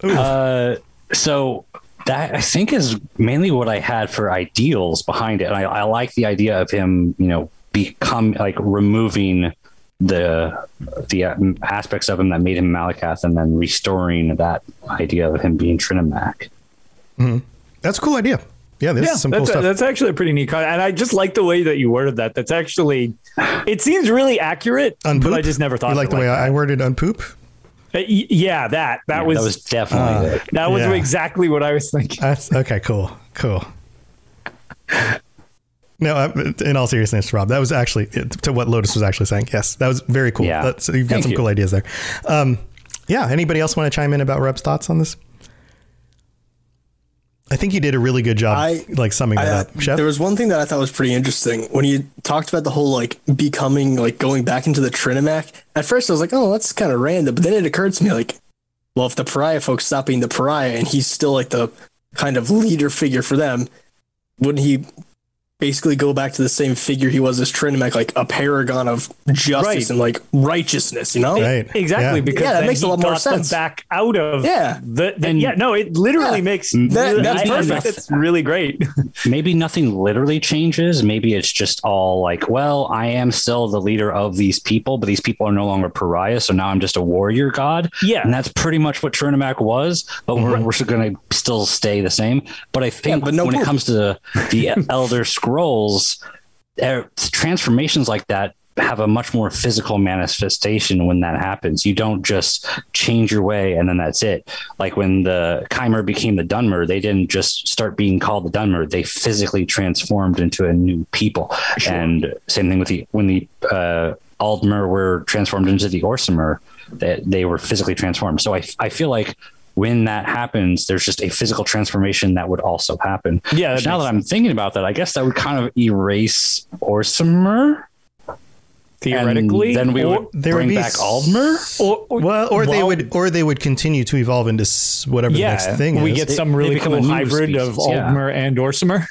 S5: Uh, so that I think is mainly what I had for ideals behind it. And I, I like the idea of him, you know, become like removing the the uh, aspects of him that made him Malacath, and then restoring that idea of him being Trinimac.
S1: That's a cool idea. Yeah, this
S2: Yeah,
S1: is some cool
S2: that's,
S1: stuff.
S2: that's actually a pretty neat con- and I just like the way that you worded that. That's actually, it seems really accurate,
S1: Unpoop?
S2: but I just never thought
S1: You like the way
S2: like
S1: I worded unpoop?
S2: that. Uh, yeah, that that
S5: Yeah,
S2: was
S5: that was definitely it.
S2: that was
S1: yeah.
S2: exactly what I was thinking.
S1: That's okay. Cool. Cool. No, uh, in all seriousness, Rob, that was actually to what Lotus was actually saying. Yes, that was very cool.
S5: Yeah.
S1: That's, you've got
S5: Thank
S1: some
S5: you.
S1: cool ideas there. Um, yeah. Anybody else want to chime in about Rob's thoughts on this? I think you did a really good job,
S4: I-
S1: like summing
S4: I,
S1: that up. Chef?
S4: there was one thing that I thought was pretty interesting when you talked about the whole like becoming like going back into the Trinimac. At first, I was like, "Oh, that's kind of random," but then it occurred to me like, well, if the pariah folks stop being the pariah and he's still like the kind of leader figure for them, wouldn't he basically go back to the same figure he was as Trinimac, like a paragon of justice
S2: Right.
S4: and like righteousness? You know?
S1: Right.
S2: Exactly,
S1: Yeah.
S2: because
S4: Yeah, that
S2: then
S4: makes a lot more sense.
S2: back out of
S4: Yeah.
S2: the, the
S5: And-
S2: yeah no it literally
S4: Yeah.
S2: makes
S4: That-
S2: really-
S4: that's
S2: I think
S4: perfect.
S2: that's really great
S5: maybe nothing literally changes. Maybe it's just all like, well, I am still the leader of these people, but these people are no longer pariahs. So now I'm just a warrior god.
S2: Yeah.
S5: And that's pretty much what Trinimac was, but we're, mm-hmm. we're going to still stay the same. But I think
S4: but no
S5: when it comes to the Elder Scrolls, uh, transformations like that have a much more physical manifestation when that happens. You don't just change your way and then that's it. Like when the Chimer became the Dunmer, they didn't just start being called the Dunmer. They physically transformed into a new people. And same thing with the when the uh, Aldmer were transformed into the Orsimer, that they were physically transformed. So I I feel like when that happens, there's just a physical transformation that would also happen.
S2: Yeah, that
S5: now that I'm thinking about that, I guess that would kind of erase Orsimer.
S2: theoretically
S5: And then we would
S1: There would
S5: bring
S1: be
S5: back
S1: s-
S5: Aldmer.
S2: or, or-
S1: well, or they would, or they would continue to evolve into s- whatever the next thing
S2: we
S1: is,
S2: get
S5: They-
S2: some really
S5: become a
S2: cool
S5: new
S2: hybrid of
S5: species, yeah.
S2: Aldmer and Orsimer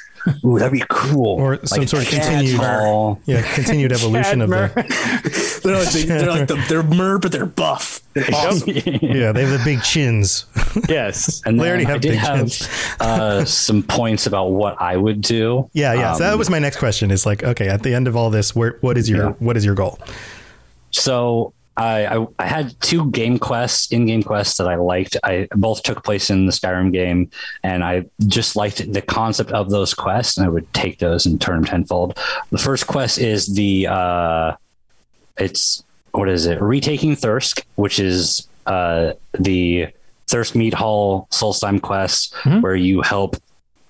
S5: Ooh, that'd be cool.
S1: or some sort of continued,
S5: Cadmar.
S1: yeah, continued evolution of the.
S4: They're like, the, they're like the, they're mer, but they're buff. They're awesome.
S1: Yeah, they have the big chins.
S2: yes
S5: And
S1: They
S5: then
S1: already
S5: I
S1: have
S5: did
S1: big
S5: have
S1: chins.
S5: uh, some points about what I would do.
S1: Yeah, yeah. so that
S5: Um,
S1: was my next question. Is like, okay, at the end of all this, where what is your
S5: Yeah.
S1: what is your goal?
S5: So I, I I had two game quests, in-game quests that I liked. I both took place in the Skyrim game, and I just liked the concept of those quests, and I would take those and turn them tenfold. The first quest is the uh, it's what is it? Retaking Thirsk, which is uh, the Thirsk Mead Hall Solstheim quest, where you help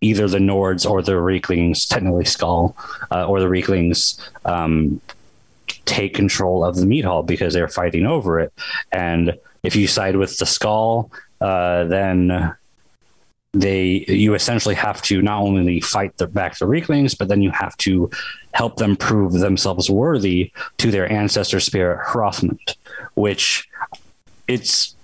S5: either the Nords or the Reeklings, technically Skaal, uh, or the Reeklings um, take control of the mead hall because they're fighting over it. And if you side with the Skaal, uh, then they you essentially have to not only fight the back the Reeklings, but then you have to help them prove themselves worthy to their ancestor spirit Hrothmund, which it's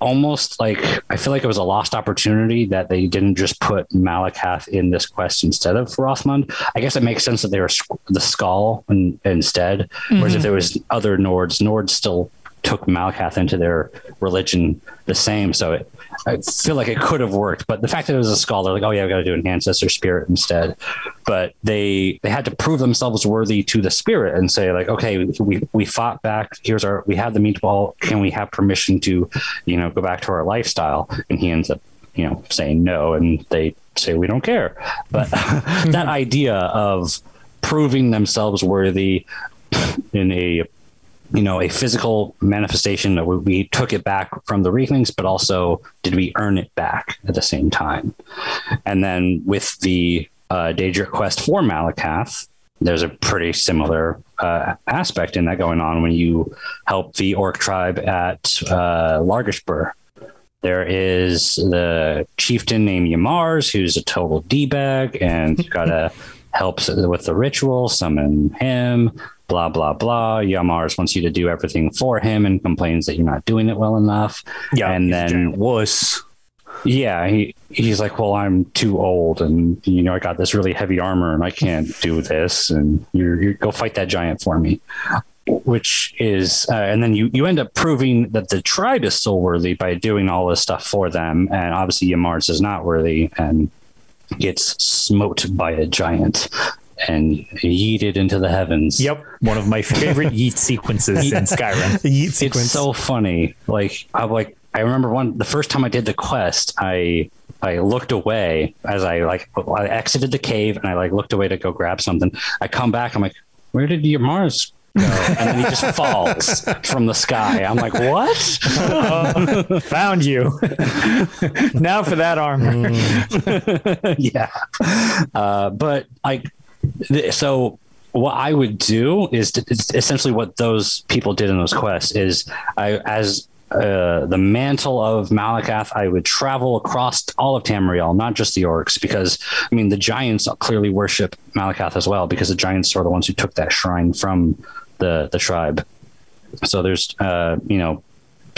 S5: almost like I feel like it was a lost opportunity that they didn't just put Malacath in this quest instead of Hrothmund. I guess it makes sense that they were the Skaal in, instead. Whereas if mm-hmm. there was other Nords, Nords still took Malacath into their religion the same. So it, I feel like it could have worked, but the fact that it was a scholar, like, oh yeah, we got to do an ancestor spirit instead. But they they had to prove themselves worthy to the spirit and say like, okay, we we fought back. Here's our we have the meatball. Can we have permission to, you know, go back to our lifestyle? And he ends up, you know, saying no, and they say we don't care. But that idea of proving themselves worthy in a you know, a physical manifestation that we, we took it back from the Reeklings, but also did we earn it back at the same time? And then with the uh, Daedric quest for Malacath, there's a pretty similar uh, aspect in that going on when you help the Orc tribe at uh, Largashbur. There is the chieftain named Yamarz, who's a total d bag, and you gotta help with the ritual, summon him blah blah blah. Yamarz wants you to do everything for him and complains that you're not doing it well enough.
S2: yeah
S5: and then
S2: wuss
S5: yeah, he he's like, well, I'm too old, and you know, I got this really heavy armor, and I can't do this, and you you go fight that giant for me. Which is, uh, and then you you end up proving that the tribe is still worthy by doing all this stuff for them, and obviously Yamarz is not worthy and gets smote by a giant and yeeted into the heavens.
S2: Yep, one of my favorite yeet sequences in Skyrim.
S1: The yeet sequence.
S5: It's so funny. Like I like I remember one the first time I did the quest, I I looked away as I like I exited the cave and I like looked away to go grab something. I come back, I'm like, where did Yamarz go? And then he just falls from the sky. I'm like, what?
S2: Found you. now for that armor.
S5: yeah. Uh, but like, so what I would do is, essentially what those people did in those quests is I, as uh, the mantle of Malacath, I would travel across all of Tamriel, not just the orcs, because I mean the giants clearly worship Malacath as well, because the giants are the ones who took that shrine from the the tribe. So there's uh, you know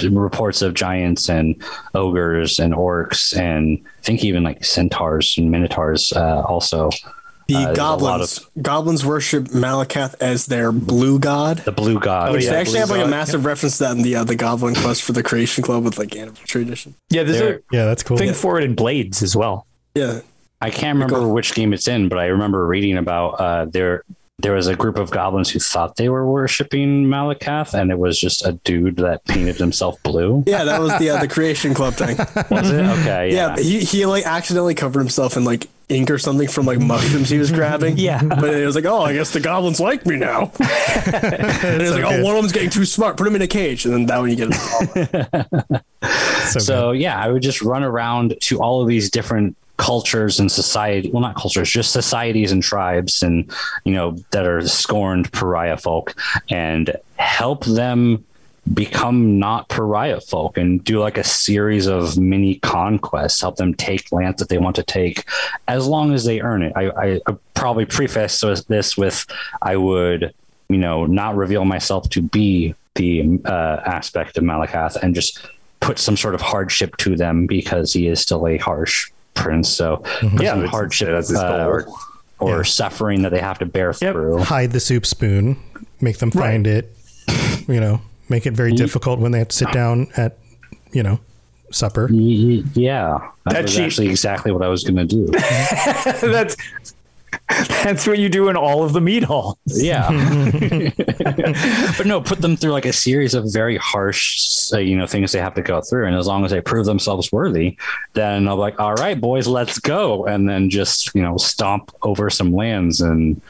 S5: reports of giants and ogres and orcs and I think even like centaurs and minotaurs uh, also.
S4: The
S5: Uh, there's a lot
S4: goblins. Goblins worship Malacath as their blue god.
S5: The blue god.
S4: Which
S2: yeah,
S4: they actually
S2: blue
S4: have like a
S2: god,
S4: massive reference to that in the uh, the Goblin Quest for the Creation Club with like anniversary edition.
S2: Yeah, there's
S5: There-
S1: yeah, that's cool.
S2: a thing for it in Blades as well.
S4: Yeah,
S5: I can't remember which game it's in, but I remember reading about uh, there. There was a group of goblins who thought they were worshiping Malacath, and it was just a dude that painted himself blue.
S4: yeah, that was the uh, the Creation Club thing.
S5: Was it? Okay,
S4: Yeah,
S5: yeah.
S4: he he like accidentally covered himself in like ink or something from like mushrooms he was grabbing.
S2: Yeah.
S4: but it was like, oh, I guess the goblins like me now. and it was like,
S1: okay.
S4: oh, one of them's getting too smart. Put him in a cage, and then that one you get.
S1: So,
S5: So yeah, I would just run around to all of these different cultures and society well not cultures just societies and tribes and you know that are scorned pariah folk and help them become not pariah folk and do like a series of mini conquests help them take lands that they want to take as long as they earn it. I, I, I probably preface this with i would you know not reveal myself to be the uh, aspect of Malacath and just put some sort of hardship to them because he is still a harsh prince. So put
S2: Yeah,
S5: some
S2: it's-
S5: hardship
S7: that's his
S5: uh,
S7: goal.
S5: or
S1: Yeah.
S5: suffering that they have to bear
S2: Yep.
S5: through.
S1: Hide the soup spoon, make them find it, you know, make it very difficult when they have to sit down at, you know, supper.
S5: Y- y- Yeah, that,
S2: That
S5: was
S2: cheap-
S5: actually exactly what I was going to do.
S2: that's that's what you do in all of the meat halls.
S5: Yeah, but no, put them through like a series of very harsh, uh, you know, things they have to go through, and as long as they prove themselves worthy, then I'm like, all right, boys, let's go, and then just you know, stomp over some lands and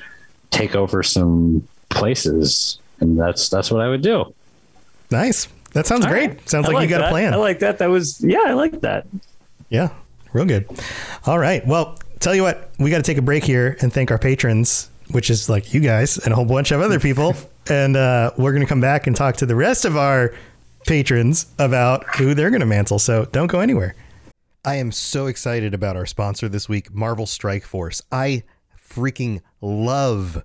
S5: take over some places, and that's that's what I would do.
S1: Nice. That sounds great. Sounds
S2: I
S1: like, you got
S2: that.
S1: a plan.
S2: I like that. That was yeah, I like that.
S1: Yeah, real good. All right. Well, tell you what, we got to take a break here and thank our patrons, which is like you guys and a whole bunch of other people. and uh, we're going to come back and talk to the rest of our patrons about who they're going to mantle. So don't go anywhere. I am so excited about our sponsor this week, Marvel Strike Force. I freaking love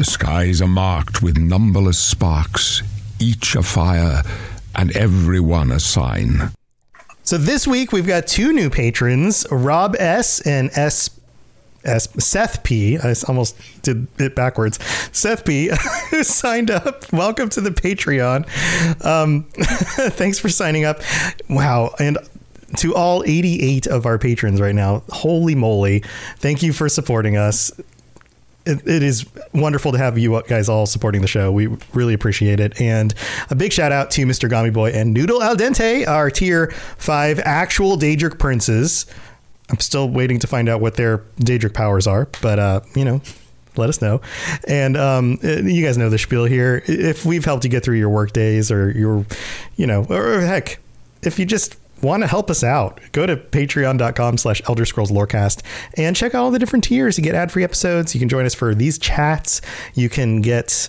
S7: The skies are marked with numberless sparks, each a fire, and every one a sign.
S1: So this week we've got two new patrons, Rob S and S S Seth P. I almost did it backwards. Seth P. who signed up. Welcome to the Patreon. Um, thanks for signing up. Wow, and to all 88 of our patrons right now, holy moly! Thank you for supporting us it, it is wonderful to have you guys all supporting the show. We really appreciate it. And a big shout out to Mr. Gami Boy and Noodle Al Dente, our tier five actual Daedric princes. I'm still waiting to find out what their Daedric powers are, but uh, you know, let us know. And um, you guys know the spiel here. If we've helped you get through your work days or your, you know, or heck, if you just want to help us out, go to patreon.com slash Elder Scrolls Lorecast and check out all the different tiers. You get ad-free episodes. You can join us for these chats. You can get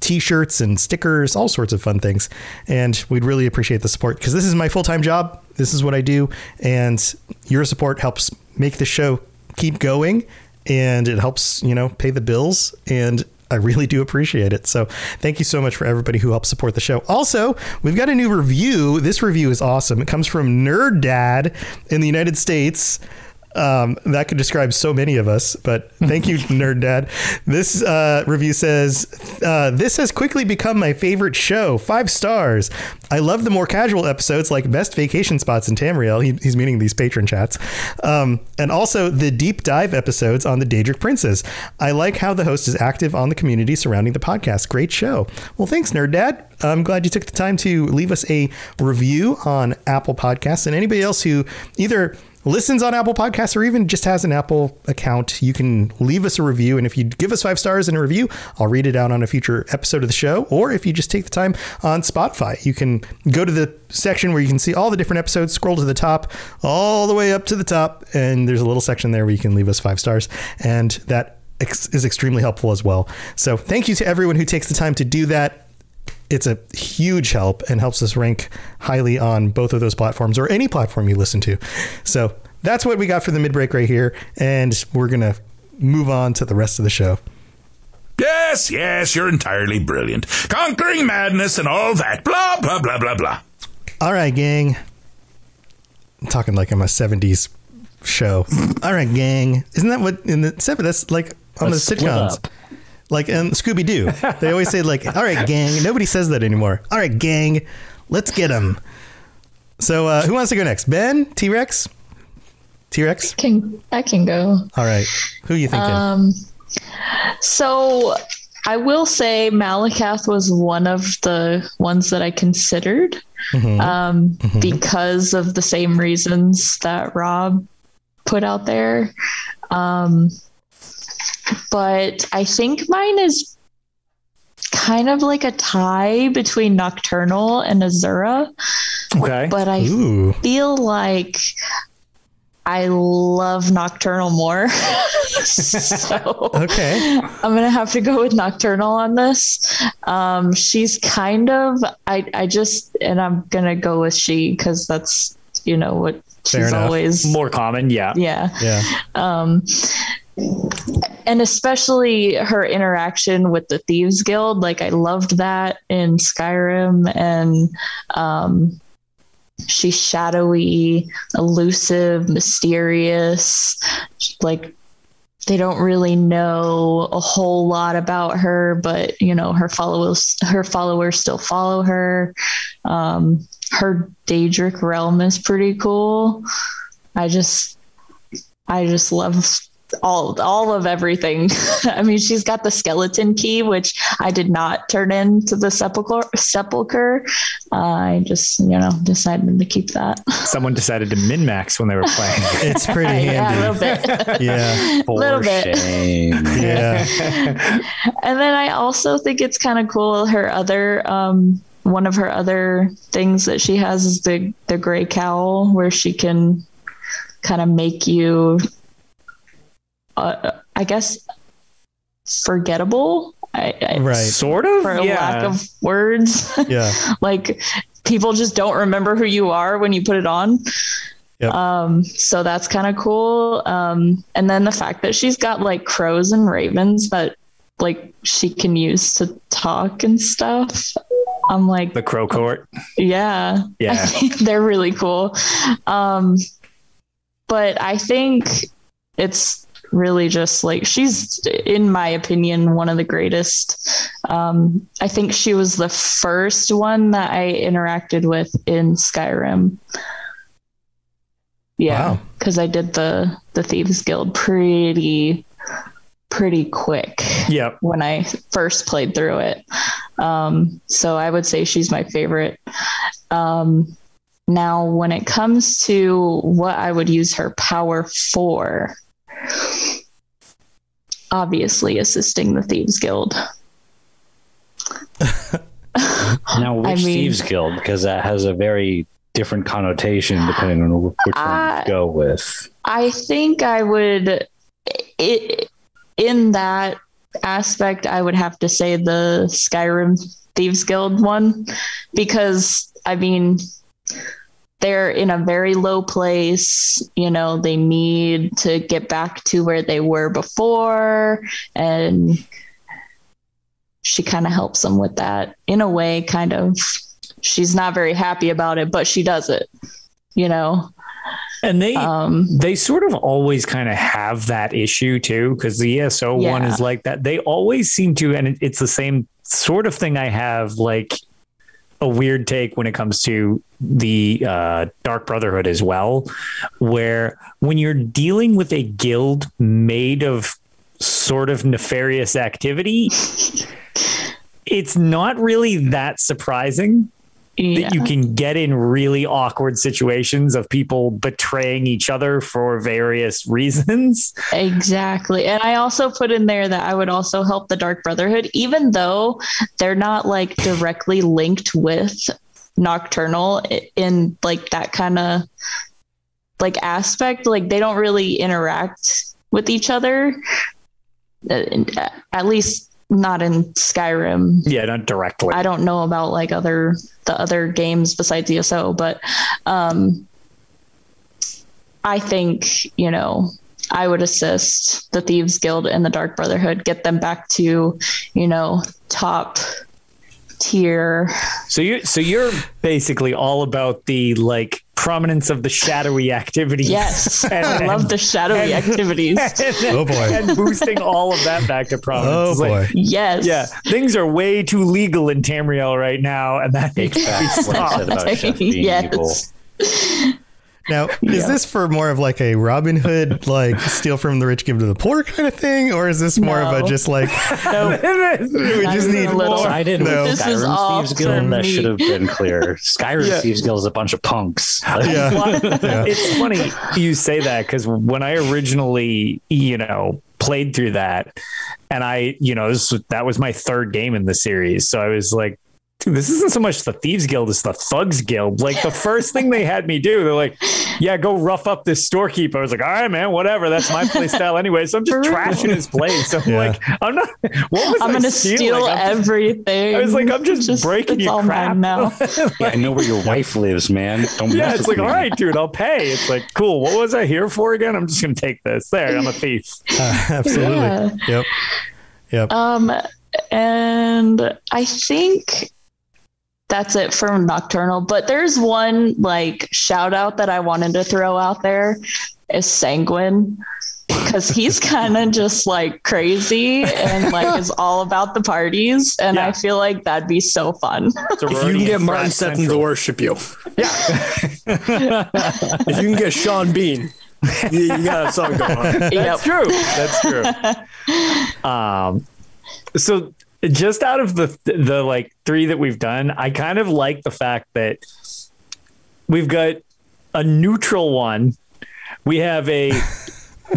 S1: t-shirts and stickers, all sorts of fun things. And we'd really appreciate the support because this is my full-time job. This is what I do. And your support helps make the show keep going and it helps, you know, pay the bills and I really do appreciate it. So thank you so much for everybody who helps support the show. Also, we've got a new review. This review is awesome. It comes from Nerd Dad in the United States. Um, that could describe so many of us, but thank you, Nerd Dad. This uh, review says uh, this has quickly become my favorite show. Five stars. I love the more casual episodes like best vacation spots in Tamriel. He, he's meaning these patron chats, um, and also the deep dive episodes on the Daedric Princes. I like how the host is active on the community surrounding the podcast. Great show. Well, thanks, Nerd Dad. I'm glad you took the time to leave us a review on Apple Podcasts, and anybody else who either listens on Apple Podcasts or even just has an Apple account, you can leave us a review. And if you give us five stars in a review, I'll read it out on a future episode of the show. Or if you just take the time on Spotify, you can go to the section where you can see all the different episodes, scroll to the top, all the way up to the top, and there's a little section there where you can leave us five stars. And that is extremely helpful as well. So thank you to everyone who takes the time to do that it's a huge help and helps us rank highly on both of those platforms or any platform you listen to. So that's what we got for the mid break right here. And we're going to move on to the rest of the show.
S8: Yes, yes, you're entirely brilliant. Conquering madness and all that. Blah, blah, blah, blah, blah.
S1: All right, gang. I'm talking like I'm a 70s show. all right, gang. Isn't that what in the 70s? That's like on Let's the sitcoms. Like in Scooby Doo, they always say like, "All right, gang." Nobody says that anymore. All right, gang, let's get them. So, uh, who wants to go next? Ben, T Rex, T Rex.
S3: Can I can go?
S1: All right. Who are you thinking?
S3: Um, so I will say Malacath was one of the ones that I considered mm-hmm. Um, mm-hmm. because of the same reasons that Rob put out there. Um, but I think mine is kind of like a tie between Nocturnal and Azura.
S2: Okay.
S3: But I Ooh. feel like I love Nocturnal more. so
S1: okay.
S3: I'm gonna have to go with Nocturnal on this. Um, she's kind of I I just and I'm gonna go with she because that's you know what she's always
S2: more common. Yeah.
S3: Yeah.
S1: Yeah.
S3: Um, and especially her interaction with the thieves guild like i loved that in skyrim. And um, she's shadowy elusive mysterious. Like they don't really know a whole lot about her but you know her followers her followers still follow her. Um, her Daedric realm is pretty cool. I just, I just love all all of everything. I mean, she's got the skeleton key, which I did not turn into the sepulcher. Sepulcher. Uh, I just, you know, decided to keep that.
S2: Someone decided to min max when they were playing.
S1: it's pretty handy.
S3: yeah, a little bit.
S1: yeah,
S3: a little bit.
S5: Shame.
S1: yeah.
S3: And then I also think it's kind of cool. Her other, um, one of her other things that she has is the the gray cowl, where she can kind of make you uh, I guess forgettable. I, I,
S1: Right.
S2: Sort of.
S3: For
S2: yeah.
S3: lack of words.
S1: Yeah.
S3: like people just don't remember who you are when you put it on.
S1: Yep.
S3: Um, so that's kind of cool. Um, and then the fact that she's got like crows and ravens that like she can use to talk and stuff. I'm like,
S2: the crow court.
S3: yeah.
S2: Yeah.
S3: They're really cool. Um, but I think it's really just like she's, in my opinion, one of the greatest. Um, I think she was the first one that I interacted with in Skyrim. Yeah,
S1: Wow.
S3: because I did the the Thieves Guild pretty pretty quick
S2: Yep.
S3: when I first played through it. Um, so I would say she's my favorite. Um, now, when it comes to what I would use her power for, obviously assisting the Thieves Guild.
S5: Now, which
S3: I mean-
S5: Thieves Guild? Because that has a very different connotation depending on which one
S3: Uh,
S5: you go with.
S3: I think I would, it, in that aspect, I would have to say the Skyrim Thieves Guild one because I mean, they're in a very low place. You know, they need to get back to where they were before, and she kind of helps them with that in a way, kind of. She's not very happy about it, but she does it, you know.
S2: And they
S3: Um,
S2: they sort of always kind of have that issue too, because the ESO one is like that. They always seem to, and it's the same sort of thing I have like a weird take when it comes to the uh, Dark Brotherhood as well, where when you're dealing with a guild made of sort of nefarious activity, it's not really that surprising
S3: yeah.
S2: that you can get in really awkward situations of people betraying each other for various reasons.
S3: Exactly. And I also put in there that I would also help the Dark Brotherhood, even though they're not like directly linked with Nocturnal in like that kind of like aspect. Like they don't really interact with each other, Uh, at least not in Skyrim.
S2: Yeah, not directly.
S3: I don't know about like other the other games besides ESO, but um, I think you know I would assist the Thieves Guild and the Dark Brotherhood, get them back to you know top tier.
S2: So you so you're basically all about the like prominence of the shadowy activities.
S3: Yes,
S2: And-
S3: I love the shadowy
S2: and-
S3: activities.
S2: and,
S1: Oh, boy.
S2: And boosting all of that back to oh, prominence.
S1: Oh
S2: It's like,
S1: boy.
S3: Yes.
S2: yeah, things are way too legal in Tamriel right now, and that needs to be
S5: Back to what I said
S2: stopped.
S5: being evil.
S3: Yes.
S1: Now, is this for more of like a Robin Hood, like steal from the rich, give to the poor kind of thing, or is this more of a just like we
S3: Not
S1: just
S3: even
S1: need
S3: a little.
S1: more?
S5: Sided
S1: No.
S5: with
S3: This is all
S5: Thieves
S3: for
S5: Guild. That should have been clear. Skyrim
S2: Yeah.
S5: Thieves Guild is a bunch of punks.
S1: Yeah. Yeah.
S2: It's funny you say that because when I originally, you know, played through that, and I, you know, this that was my third game in the series, so I was like. Dude, this isn't so much the Thieves Guild, it's the Thugs Guild. Like the first thing they had me do, they're like, Yeah, go rough up this storekeeper. I was like, All right, man, whatever. That's my play style anyway. So I'm just trashing his place. I'm
S1: Yeah.
S2: like, I'm not what was
S3: I'm gonna steal
S2: I'm just-
S3: everything.
S2: I was like, I'm just, breaking
S3: it's
S2: your
S3: all
S2: crap
S3: mine now.
S5: yeah, I know where your wife lives, man. Don't
S2: Yeah,
S5: mess
S2: it's
S5: with
S2: like,
S5: me.
S2: all right, dude, I'll pay. It's like, cool. What was I here for again? I'm just gonna take this. There, I'm a thief.
S1: Uh, absolutely.
S3: Yeah.
S1: Yep. Yep.
S3: Um, and I think that's it from Nocturnal. But there's one like shout out that I wanted to throw out there is Sanguine because he's kind of just like crazy and like is all about the parties. And I feel like that'd be so fun.
S4: If you can get Martin Septim to worship you,
S2: yeah.
S4: if you can get Sean Bean, you, you got something going on.
S2: That's true. That's true. Um, so just out of the the like three that we've done, I kind of like the fact that we've got a neutral one. We have a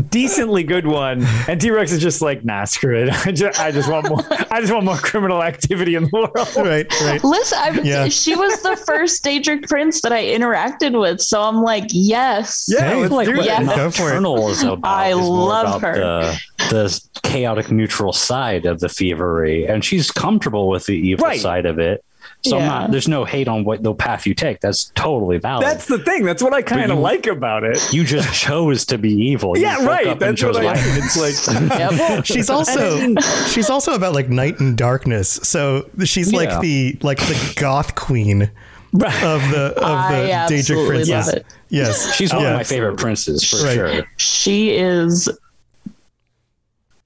S2: decently good one, and T Rex is just like, nah, screw it. I just, I just want more. I just want more criminal activity in the world.
S1: Right, right.
S3: Listen, I,
S1: Yeah.
S3: she was the first Daedric prince that I interacted with, so I'm like, yes,
S2: Yeah, let's
S3: like,
S2: do it.
S3: yes.
S1: Go for it.
S5: Nocturnal is about.
S3: I
S5: is
S3: love
S5: about
S3: her.
S5: The, the chaotic neutral side of the thievery, and she's comfortable with the evil
S2: Right.
S5: side of it. So I'm
S3: Yeah.
S5: not. There's no hate on what the path you take. That's totally valid.
S2: That's the thing. That's what I kind of like about it.
S5: you just chose to be evil. You
S2: Yeah, right. That's what I It's like,
S3: Yep.
S1: She's also she's also about like night and darkness. So she's like the like the goth queen of the of
S3: I
S1: the Daedric princess. Yes,
S5: She's one
S1: Yeah.
S5: of my favorite princes for
S1: Right.
S5: sure.
S3: She is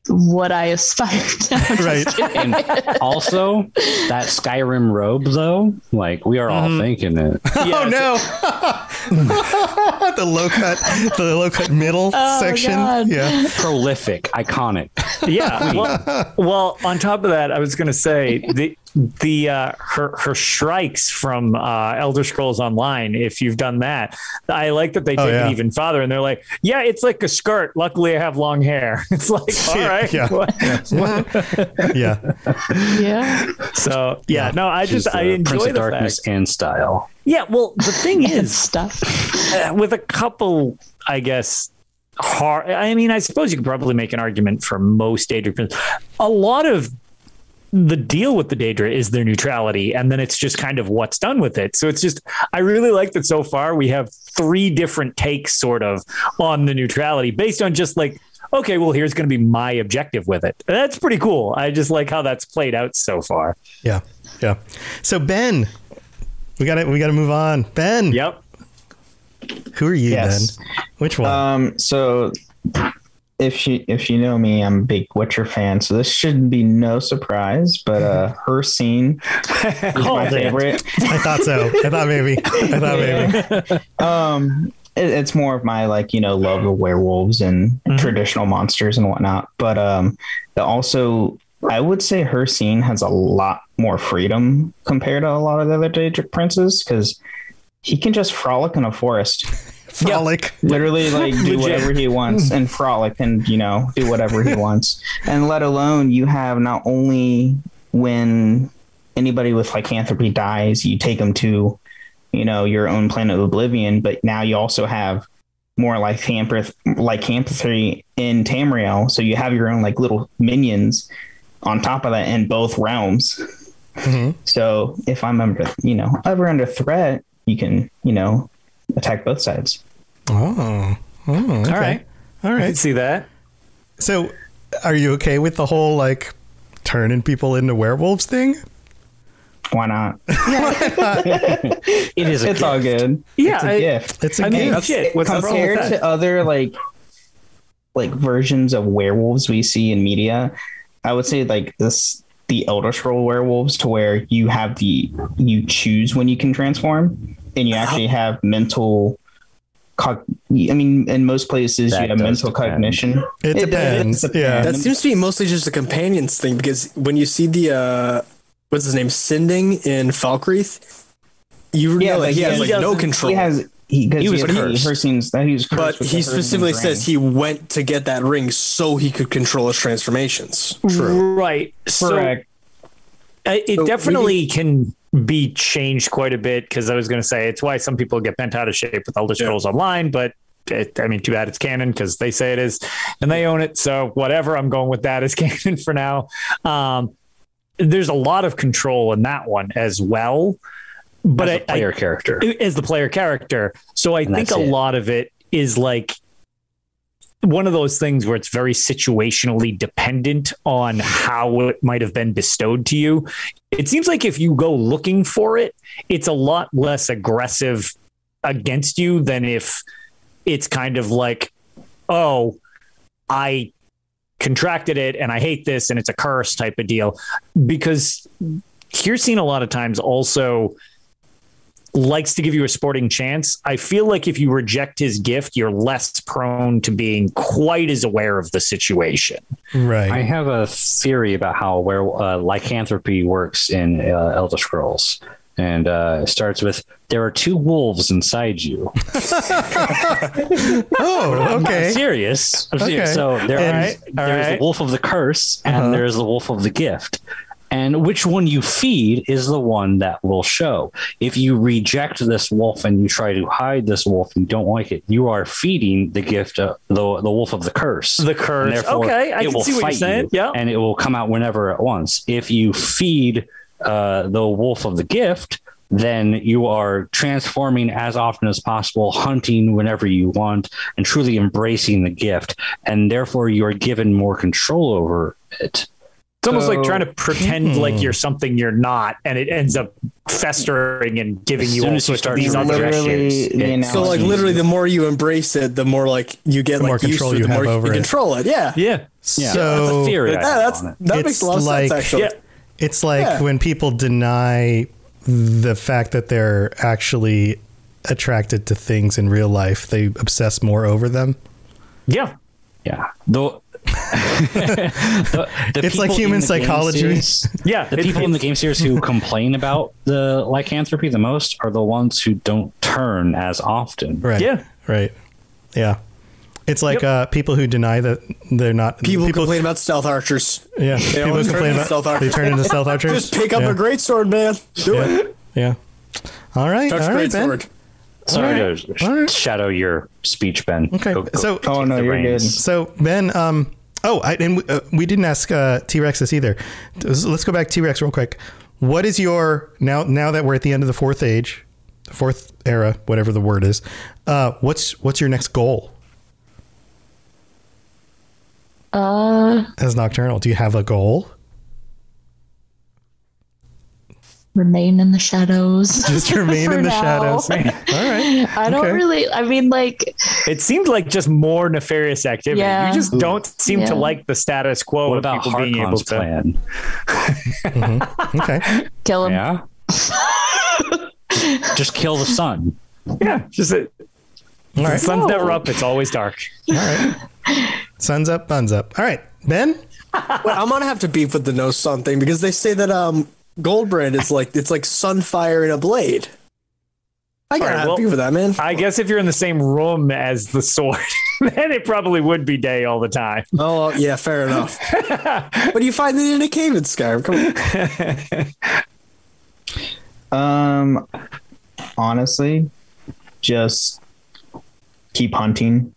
S3: what I aspire to. I'm
S1: Right.
S5: And also, that Skyrim robe, though, like we are all mm-hmm. thinking it.
S1: Oh no! the low cut, the low cut middle
S3: Oh,
S1: section.
S3: God.
S1: Yeah,
S5: Prolific, iconic.
S2: yeah. Well, well, on top of that, I was going to say the the uh, her her strikes from uh, Elder Scrolls Online. If you've done that, I like that they take
S1: Oh, yeah.
S2: it even farther, and they're like, "Yeah, it's like a skirt. Luckily, I have long hair." It's like, all right,
S1: Yeah. yeah.
S3: yeah.
S2: So yeah, no, I
S5: She's
S2: just I
S5: the
S2: enjoy
S5: Prince of
S2: the
S5: Darkness
S2: fact.
S5: and style.
S2: Yeah, well, the thing is,
S3: stuff.
S2: uh, with a couple, I guess, hard. I mean, I suppose you could probably make an argument for most Daedra princes. A lot of the deal with the Daedra is their neutrality, and then it's just kind of what's done with it. So it's just, I really like that so far we have three different takes, sort of, on the neutrality based on just like. Okay, well, here's going to be my objective with it. That's pretty cool. I just like how that's played out so far.
S1: Yeah. Yeah. So Ben, we got to we got to move on. Ben,
S2: Yep.
S1: who are you,
S6: Yes.
S1: Ben? Which one?
S6: Um, so if you if you know me, I'm a big Witcher fan, so this should be no surprise. But uh, Hircine is my
S2: Called
S6: favorite.
S1: I thought so. I thought maybe. I thought maybe.
S6: um it, it's more of my like you know love of werewolves and traditional monsters and whatnot but um the also i would say Hircine has a lot more freedom compared to a lot of the other Daedric princes because he can just frolic in a forest
S1: Frolic.
S6: literally like do whatever he wants and frolic and you know do whatever he wants. And let alone you have not only when anybody with lycanthropy dies you take them to you know your own planet of oblivion but now you also have more lycanthropy lycanthropy in tamriel. So you have your own like little minions on top of that in both realms.
S1: Mhm.
S6: so if i'm under you know ever under threat you can you know attack both sides
S1: Oh. Oh. Okay.
S2: All right.
S1: All
S2: I can see that.
S1: So, are you okay with the whole like turning people into werewolves thing?
S6: why not
S5: It is a
S6: it's all good
S2: Yeah,
S6: it's a
S2: I-
S6: gift
S1: It's a
S2: I mean,
S1: gift.
S2: shit. What's the problem with
S6: compared to other like like versions of werewolves we see in media i would say like this the elder scroll werewolves to where you have the you choose when you can transform and you uh-huh. actually have mental cog- i mean in most places
S5: That
S6: you have mental
S5: depend.
S6: cognition
S1: It depends. Yeah.
S4: That seems to be mostly just a companions thing because when you see the uh, what's his name, Sinding in Falkreath, you
S6: Yeah,
S4: know that he
S6: he
S4: has like no control.
S6: he has he, 'cause
S4: He was
S6: he has-
S4: cursed.
S6: her seems that he was cursed
S4: but he specifically says he went to get that ring so he could control his transformations. True.
S2: Right. So
S6: correct
S2: I- it
S4: So we
S2: definitely can be changed quite a bit because I was going to say it's why some people get bent out of shape with Elder Scrolls Online, but it, I mean, too bad it's canon because they say it is and they own it. So whatever, I'm going with that as canon for now. Um, there's a lot of control in that one as well. But
S5: as
S2: I,
S5: player character.
S2: I, as the player character, so I
S5: And
S2: think a
S5: it.
S2: lot of it is like one of those things where it's very situationally dependent on how it might have been bestowed to you. It seems like if you go looking for it, it's a lot less aggressive against you than if it's kind of like, oh, I contracted it and I hate this and it's a curse type of deal. Because Hircine's a lot of times also likes to give you a sporting chance. I feel like if you reject his gift, you're less prone to being quite as aware of the situation.
S1: Right.
S5: I have a theory about how where uh, lycanthropy works in uh, Elder Scrolls, and uh, it starts with there are two wolves inside you.
S1: oh,
S5: I'm
S1: okay.
S5: serious. I'm serious.
S1: Okay.
S5: So there
S1: And-
S5: is there's
S1: alright.
S5: the wolf of the curse, and
S1: Uh-huh.
S5: there's the wolf of the gift. And which one you feed is the one that will show. If you reject this wolf and you try to hide this wolf and you don't like it, you are feeding the gift, uh, the the wolf of the curse.
S2: The curse. Okay, I
S5: it
S2: can
S5: will
S2: see what you're saying.
S5: you,
S2: Yeah.
S5: and it will come out whenever at once. If you feed uh, the wolf of the gift, then you are transforming as often as possible, hunting whenever you want, and truly embracing the gift. And therefore, you are given more control over it.
S2: It's almost like trying to pretend
S5: Hmm.
S2: like you're something you're not, and it ends up festering and giving
S5: As
S2: you all sorts of these other issues.
S5: it's-
S4: So like literally, the more you embrace it, the more like you get
S1: The more
S4: like used
S1: control
S4: to it,
S1: you
S4: the
S1: have
S4: more
S1: over
S4: you
S1: it.
S4: control it. Yeah.
S2: Yeah.
S5: Yeah,
S1: So
S5: that's a theory.
S4: Yeah, that's
S5: on it.
S4: that makes a lot of sense actually.
S2: Yeah.
S1: It's like
S4: Yeah.
S1: when people deny the fact that they're actually attracted to things in real life, they obsess more over them.
S2: Yeah.
S5: Yeah. Though the, the
S1: It's like human
S5: in the game
S1: psychology.
S5: series-
S2: Yeah.
S5: the
S2: it-
S5: people in the game series who complain about the lycanthropy the most are the ones who don't turn as often.
S1: Right.
S2: Yeah.
S1: Right. Yeah. It's like uh, people who deny that they're not
S4: People, complain about stealth archers.
S1: Yeah. People
S4: always
S1: complain
S4: turn into
S1: about
S4: stealth archers.
S1: they turn into stealth archers.
S4: Just pick up
S1: yeah.
S4: a great sword, man. Do
S1: Yeah.
S4: it.
S1: Yeah. All right.
S4: Touch
S1: all right,
S4: great
S1: Ben.
S4: sword.
S5: Sorry
S1: All
S5: to sh-
S1: All right.
S5: shadow your speech, Ben.
S1: Okay.
S5: Go- go
S1: so
S6: Oh, no, you're
S5: reins.
S1: So Ben, um, oh, I, and we, uh, we didn't ask uh, T Rex this either. Let's go back T Rex real quick. What is your now? Now that we're at the end of the fourth age, fourth era, whatever the word is, uh, what's what's your next goal
S3: Uh,
S1: as Nocturnal? Do you have a goal?
S3: Remain in the shadows.
S1: Just remain in the
S3: now.
S1: shadows. All right.
S3: I don't
S1: Okay.
S3: really. I mean, like,
S2: It seemed like just more nefarious activity.
S3: Yeah.
S2: You just don't seem to like the status quo
S5: What about
S2: people being able to.
S5: plan?
S1: Okay.
S3: kill him.
S5: Yeah. Just kill the sun.
S2: Yeah, just it.
S1: All
S2: The
S1: right.
S2: sun's never up. It's always dark.
S1: All right. Sun's up, buns up. All right, Ben.
S4: Wait, I'm gonna have to beef with the no sun thing because they say that um Goldbrand is like it's like sunfire in a blade. I gotta
S2: Alright, well-
S4: beef with that, man.
S2: I guess if you're in the same room as the sword, then it probably would be day all the time.
S4: Oh yeah, fair enough. but you find it in a cave in Skyrim. Come on.
S6: Um, honestly, just keep hunting.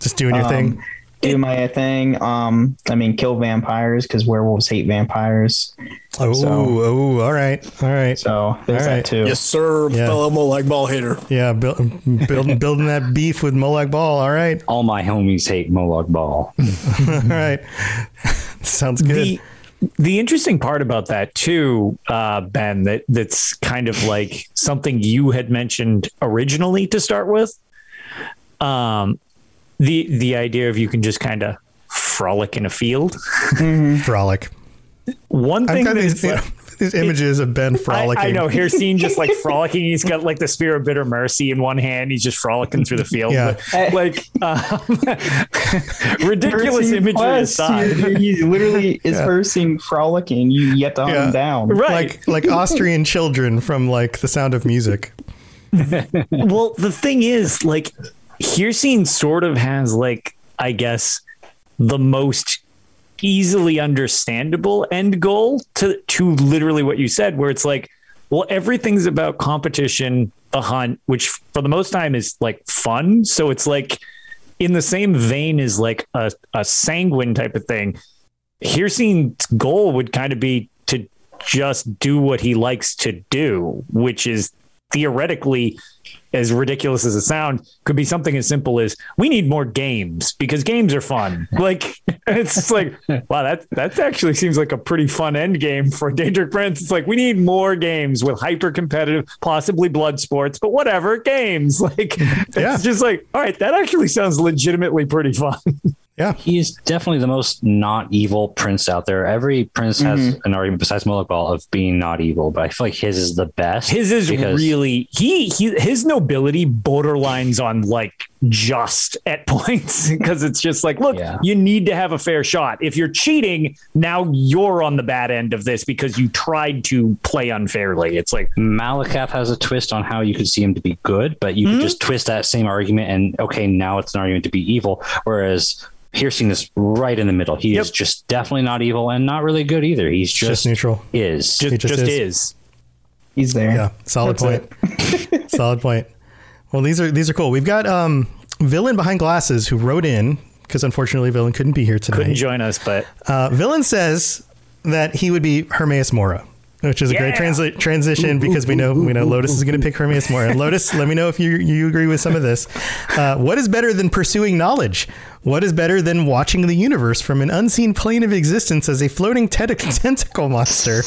S1: Just doing your
S6: Um,
S1: thing.
S6: Do my thing. Um, I mean, kill vampires because werewolves hate vampires.
S1: Oh,
S6: so-
S1: oh, all right, all right.
S6: So there's
S1: All right.
S6: that too.
S4: yes, sir,
S1: Yeah.
S4: fellow Molag Bal hater.
S1: Yeah, build, building building that beef with Molag Bal. All right,
S5: All my homies hate Molag Bal.
S1: all right. Sounds good.
S2: The the interesting part about that too, uh, Ben, that that's kind of like something you had mentioned originally to start with. Um, the the idea of you can just kind of frolic in a field.
S1: Frolic.
S2: One
S1: I've
S2: thing that
S1: these,
S2: is like-
S1: these images of Ben frolicking.
S2: I know. Here's seen just like frolicking. He's got like the spear of bitter mercy in one hand. He's just frolicking through the field.
S1: Yeah.
S2: But, like um, ridiculous
S6: Cursing
S2: imagery
S6: quest.
S2: aside.
S6: You- you- you literally is cursing frolicking. You yet to hunt
S1: Yeah.
S6: him down.
S2: Right.
S1: Like like Austrian children from like The Sound of Music.
S2: well, the thing is, like, Hircine sort of has, like, I guess, the most easily understandable end goal to to literally what you said, where it's like, well, everything's about competition, the hunt, which for the most time is like fun. So it's like in the same vein as like a, a sanguine type of thing. Hircine's goal would kind of be to just do what he likes to do, which is theoretically, as ridiculous as it sounds, could be something as simple as we need more games because games are fun. Like it's like, wow, that that actually seems like a pretty fun end game for Danger Prince. It's like we need more games with hyper competitive, possibly blood sports, but whatever games. Like it's
S1: Yeah.
S2: just like, all right, that actually sounds legitimately pretty fun.
S1: Yeah.
S5: He's definitely the most not evil prince out there. Every prince has
S2: Mhm.
S5: an argument besides Molag Bal of being not evil, but I feel like his is the best.
S2: His is really he, he his nobility borderlines on like just at points because it's just like look you need to have a fair shot if you're cheating now you're on the bad end of this because you tried to play unfairly it's like
S5: Malacath has a twist on how you could see him to be good, but you
S2: Mm-hmm.
S5: could just twist that same argument and okay, now it's an argument to be evil. Whereas Hircine is right in the middle. He is just definitely not evil and not really good either. He's just,
S1: Just neutral.
S5: Is
S2: just,
S1: just
S2: just
S1: is.
S2: is.
S6: He's there.
S1: Yeah, solid
S6: That's
S1: point. solid point. Well, these are these are cool. We've got um villain behind glasses who wrote in because unfortunately villain couldn't be here tonight.
S2: couldn't join us but
S1: Uh, villain says that he would be Hermaeus Mora, which is a great transla- transition because we know we know Lotus is going to pick Hermaeus Mora. And Lotus, let me know if you you agree with some of this. Uh, what is better than pursuing knowledge? What is better than watching the universe from an unseen plane of existence as a floating ted- tentacle monster?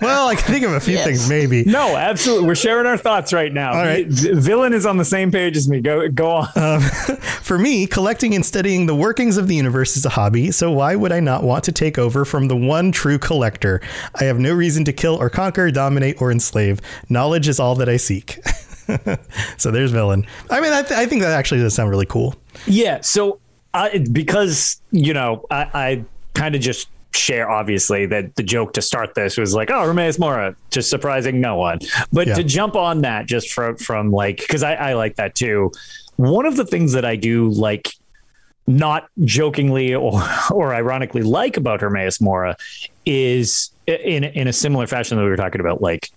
S1: Well, I can think of a few things, maybe.
S2: no absolutely we're sharing our thoughts right now
S1: All right.
S2: V- villain is on the same page as me go go on
S1: Um, for me, collecting and studying the workings of the universe is a hobby, so why would I not want to take over from the one true collector? I have no reason to kill or conquer, dominate or enslave. Knowledge is all that I seek. so there's villain. I mean, I, th- I think that actually does sound really cool.
S2: Yeah. So I, because, you know, I, I kind of just share, obviously, that the joke to start this was like, oh, Hermaeus Mora, just surprising no one. But
S1: Yeah.
S2: to jump on that just from, from like, because I, I like that too. One of the things that I do like, not jokingly or, or ironically like about Hermaeus Mora is in, in a similar fashion that we were talking about, like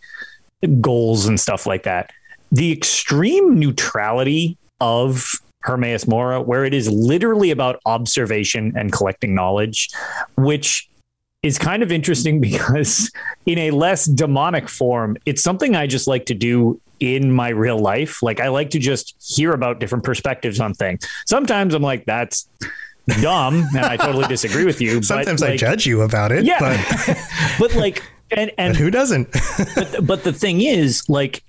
S2: goals and stuff like that. The extreme neutrality of Hermaeus Mora, where it is literally about observation and collecting knowledge, which is kind of interesting because in a less demonic form, it's something I just like to do in my real life. Like I like to just hear about different perspectives on things. Sometimes I'm like, that's dumb, and I totally disagree with you.
S1: Sometimes
S2: but
S1: I judge you about it,
S2: Yeah,
S1: but,
S2: but like, and and
S1: but who doesn't?
S2: but, but the thing is, like,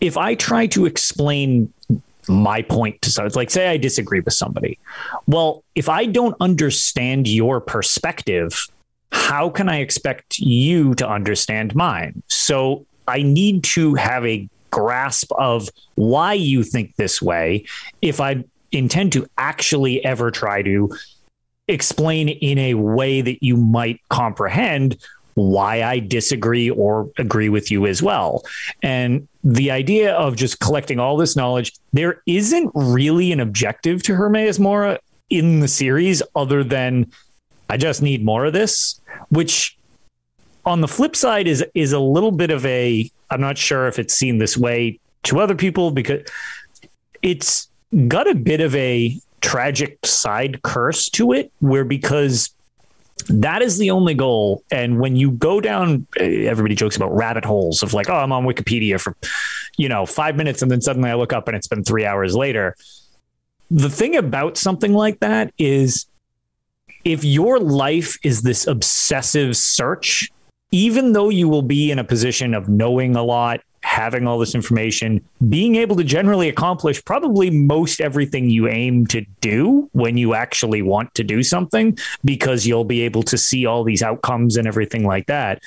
S2: if I try to explain my point to someone, like, say I disagree with somebody, well, if I don't understand your perspective, how can I expect you to understand mine? So I need to have a grasp of why you think this way if I intend to actually ever try to explain in a way that you might comprehend why I disagree or agree with you as well. And the idea of just collecting all this knowledge, there isn't really an objective to Hermaeus Mora in the series other than I just need more of this, which on the flip side is is a little bit of a I'm not sure if it's seen this way to other people because it's got a bit of a tragic side curse to it where because that is the only goal. And when you go down eh, everybody jokes about rabbit holes of like oh i'm on wikipedia for you know 5 minutes and then suddenly i look up and it's been 3 hours later. The thing about something like that is if your life is this obsessive search even though you will be in a position of knowing a lot having all this information, being able to generally accomplish probably most everything you aim to do when you actually want to do something, because you'll be able to see all these outcomes and everything like that.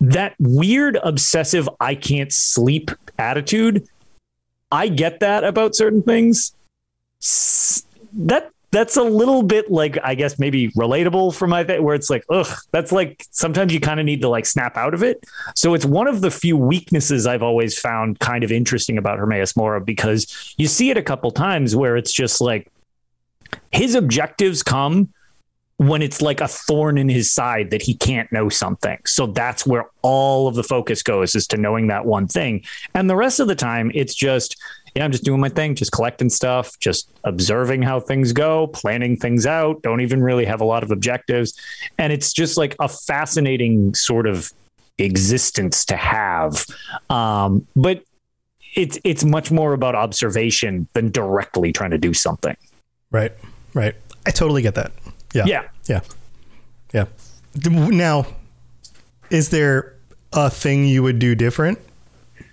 S2: That weird, obsessive, I can't sleep attitude, I get that about certain things. That that's a little bit like I guess maybe relatable for my thing, where it's like, ugh, that's like sometimes you kind of need to like snap out of it. So it's one of the few weaknesses I've always found kind of interesting about Hermaeus Mora because you see it a couple times where it's just like his objectives come when it's like a thorn in his side that he can't know something. So that's where all of the focus goes is to knowing that one thing. And the rest of the time, it's just, yeah, I'm just doing my thing, just collecting stuff, just observing how things go, planning things out, don't even really have a lot of objectives. And it's just like a fascinating sort of existence to have. Um, but it's it's much more about observation than directly trying to do something.
S1: Right. Right. I totally get that. Yeah.
S2: Yeah.
S1: Yeah. Yeah. Now, is there a thing you would do different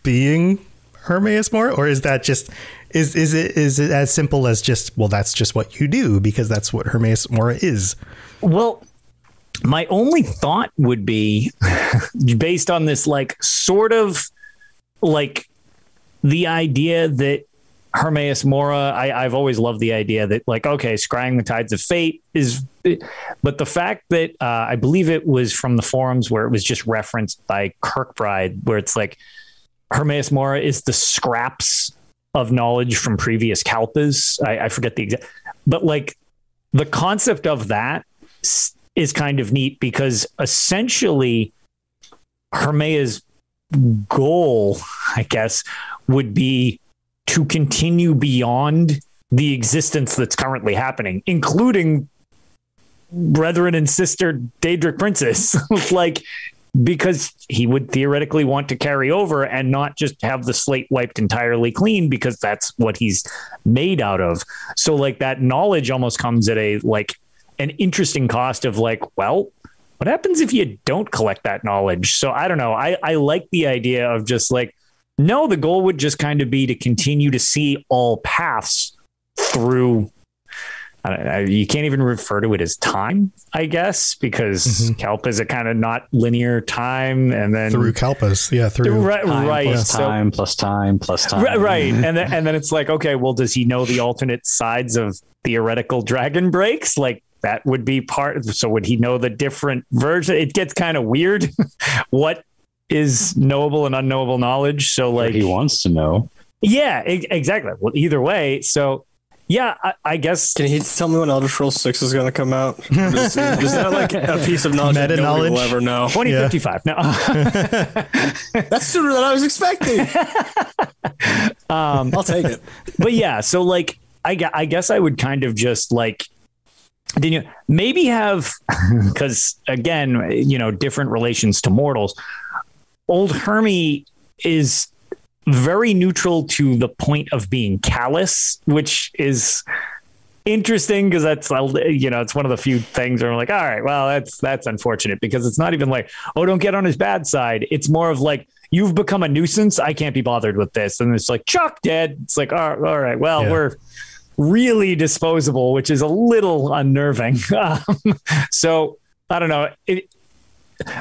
S1: being Hermaeus Mora, or is that just is is it is it as simple as just well that's just what you do because that's what Hermaeus Mora is?
S2: Well, my only thought would be based on this like sort of like the idea that Hermaeus Mora, I, I've always loved the idea that like, okay, scrying the tides of fate is, but the fact that uh, I believe it was from the forums where it was just referenced by Kirkbride, where it's like Hermaeus Mora is the scraps of knowledge from previous Kalpas. I, I forget the exact, but like the concept of that is kind of neat because essentially Hermaeus goal, I guess, would be to continue beyond the existence that's currently happening, including brethren and sister Daedric Princess. like, because he would theoretically want to carry over and not just have the slate wiped entirely clean because that's what he's made out of. So, like, that knowledge almost comes at a like an interesting cost of like, well, what happens if you don't collect that knowledge? So I don't know. I, I like the idea of just like, no, the goal would just kind of be to continue to see all paths through. Know, you can't even refer to it as time, I guess, because mm-hmm. Kalpa is a kind of not linear time, and then
S1: through Kalpas, yeah, through
S2: right,
S5: time
S2: right,
S5: plus
S2: so,
S5: time plus time plus time,
S2: right, right, and then and then it's like, okay, well, does he know the alternate sides of theoretical dragon breaks? Like that would be part. So would he know the different version? It gets kind of weird. what is knowable and unknowable knowledge? So like
S5: he wants to know.
S2: Yeah, exactly. Well, either way. So yeah, I, I, guess.
S4: Can he tell me when Elder Scrolls Six is going to come out? Is, is, that like a piece of knowledge Meta that nobody will ever know?
S2: Twenty fifty five. No,
S4: that's sooner than I was expecting.
S2: Um,
S4: I'll take it.
S2: But yeah, so like, I, I guess I would kind of just like then you maybe have because again you know different relations to mortals old hermy is very neutral to the point of being callous which is interesting because that's you know it's one of the few things where I'm like all right well that's that's unfortunate because it's not even like oh don't get on his bad side it's more of like you've become a nuisance I can't be bothered with this and it's like Chuck dead it's like all right well yeah. we're really disposable, which is a little unnerving. Um, so I don't know. It,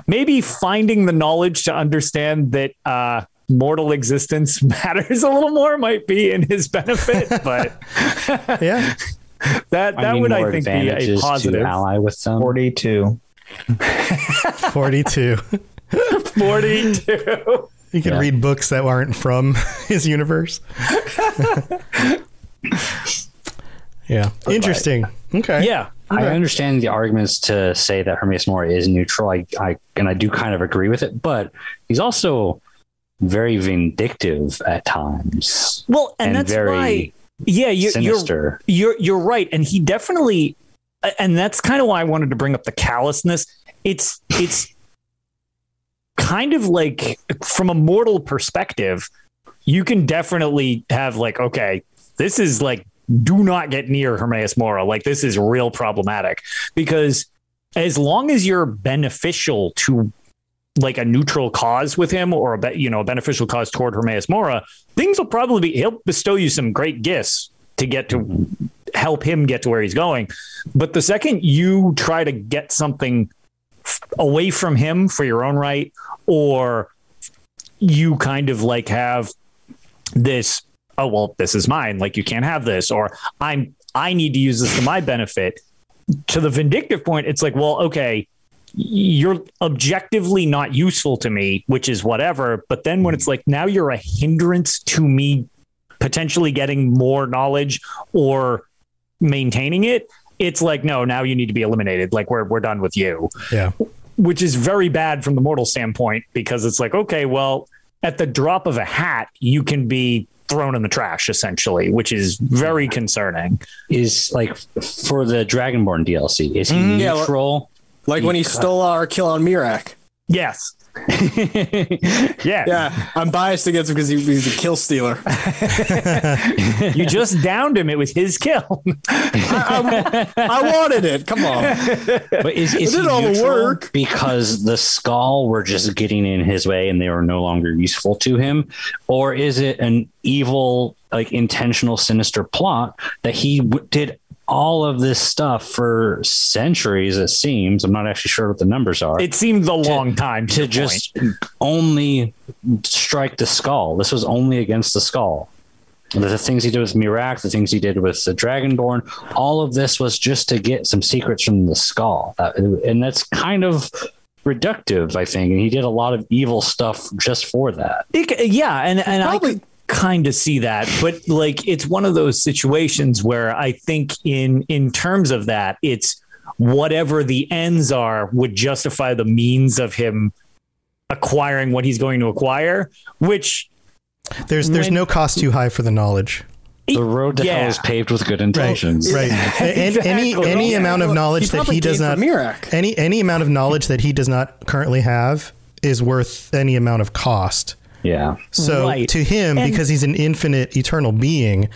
S2: maybe finding the knowledge to understand that uh, mortal existence matters a little more might be in his benefit, but
S1: yeah,
S2: that that I mean, would I think be a positive
S5: ally with some
S6: 42.
S1: 42.
S2: 42.
S1: You can yeah. read books that aren't from his universe. Yeah. Interesting. Okay.
S2: Yeah.
S5: Okay. I understand the arguments to say that Hermaeus Mora is neutral. I, I and I do kind of agree with it, but he's also very vindictive at times.
S2: Well, and, and that's very why, yeah, you, you're you're you're right, and he definitely, and that's kind of why I wanted to bring up the callousness. It's it's kind of like from a mortal perspective, you can definitely have like, okay, this is like do not get near Hermaeus Mora. Like this is real problematic because as long as you're beneficial to like a neutral cause with him or a you know a beneficial cause toward Hermaeus Mora, things will probably be he'll bestow you some great gifts to get to help him get to where he's going. But the second you try to get something away from him for your own right or you kind of like have this oh well this is mine like you can't have this or i'm i need to use this to my benefit to the vindictive point it's like well okay you're objectively not useful to me which is whatever but then when it's like now you're a hindrance to me potentially getting more knowledge or maintaining it it's like no now you need to be eliminated like we're we're done with you
S1: yeah
S2: which is very bad from the mortal standpoint because it's like okay well at the drop of a hat you can be thrown in the trash essentially, which is very concerning.
S5: Is like for the Dragonborn DLC, is he mm, neutral?
S4: Yeah, like when he stole our kill on Miraak.
S2: Yes. yeah.
S4: Yeah, I'm biased against him because he, he's a kill stealer.
S2: you just downed him. It was his kill.
S4: I, I, I wanted it. Come on.
S5: But is, is
S4: I
S5: he
S4: did all the work.
S5: because the Skaal were just getting in his way and they were no longer useful to him, or is it an evil, like intentional, sinister plot that he w- did all of this stuff for centuries? It seems. I'm not actually sure what the numbers are.
S2: It seemed a long time
S5: to
S2: your
S5: just only strike the Skaal. This was only against the Skaal. The, the things he did with Miraak, the things he did with the Dragonborn, all of this was just to get some secrets from the Skaal. That- and that's kind of reductive, I think. And he did a lot of evil stuff just for that.
S2: It yeah, and and I could kind of see that, but like it's one of those situations where I think in in terms of that, it's whatever the ends are would justify the means of him acquiring what he's going to acquire, which
S1: There's there's
S2: When-
S1: no cost too high for the knowledge.
S5: The road to
S2: Yeah.
S5: hell is paved with good intentions.
S1: Right. And any
S2: Exactly.
S1: any
S4: Yeah,
S1: amount of knowledge
S4: he
S1: that he does not any any amount of knowledge that he does not currently have is worth any amount of cost.
S5: Yeah.
S1: So
S2: Right.
S1: to him,
S2: And-
S1: because he's an infinite, eternal being,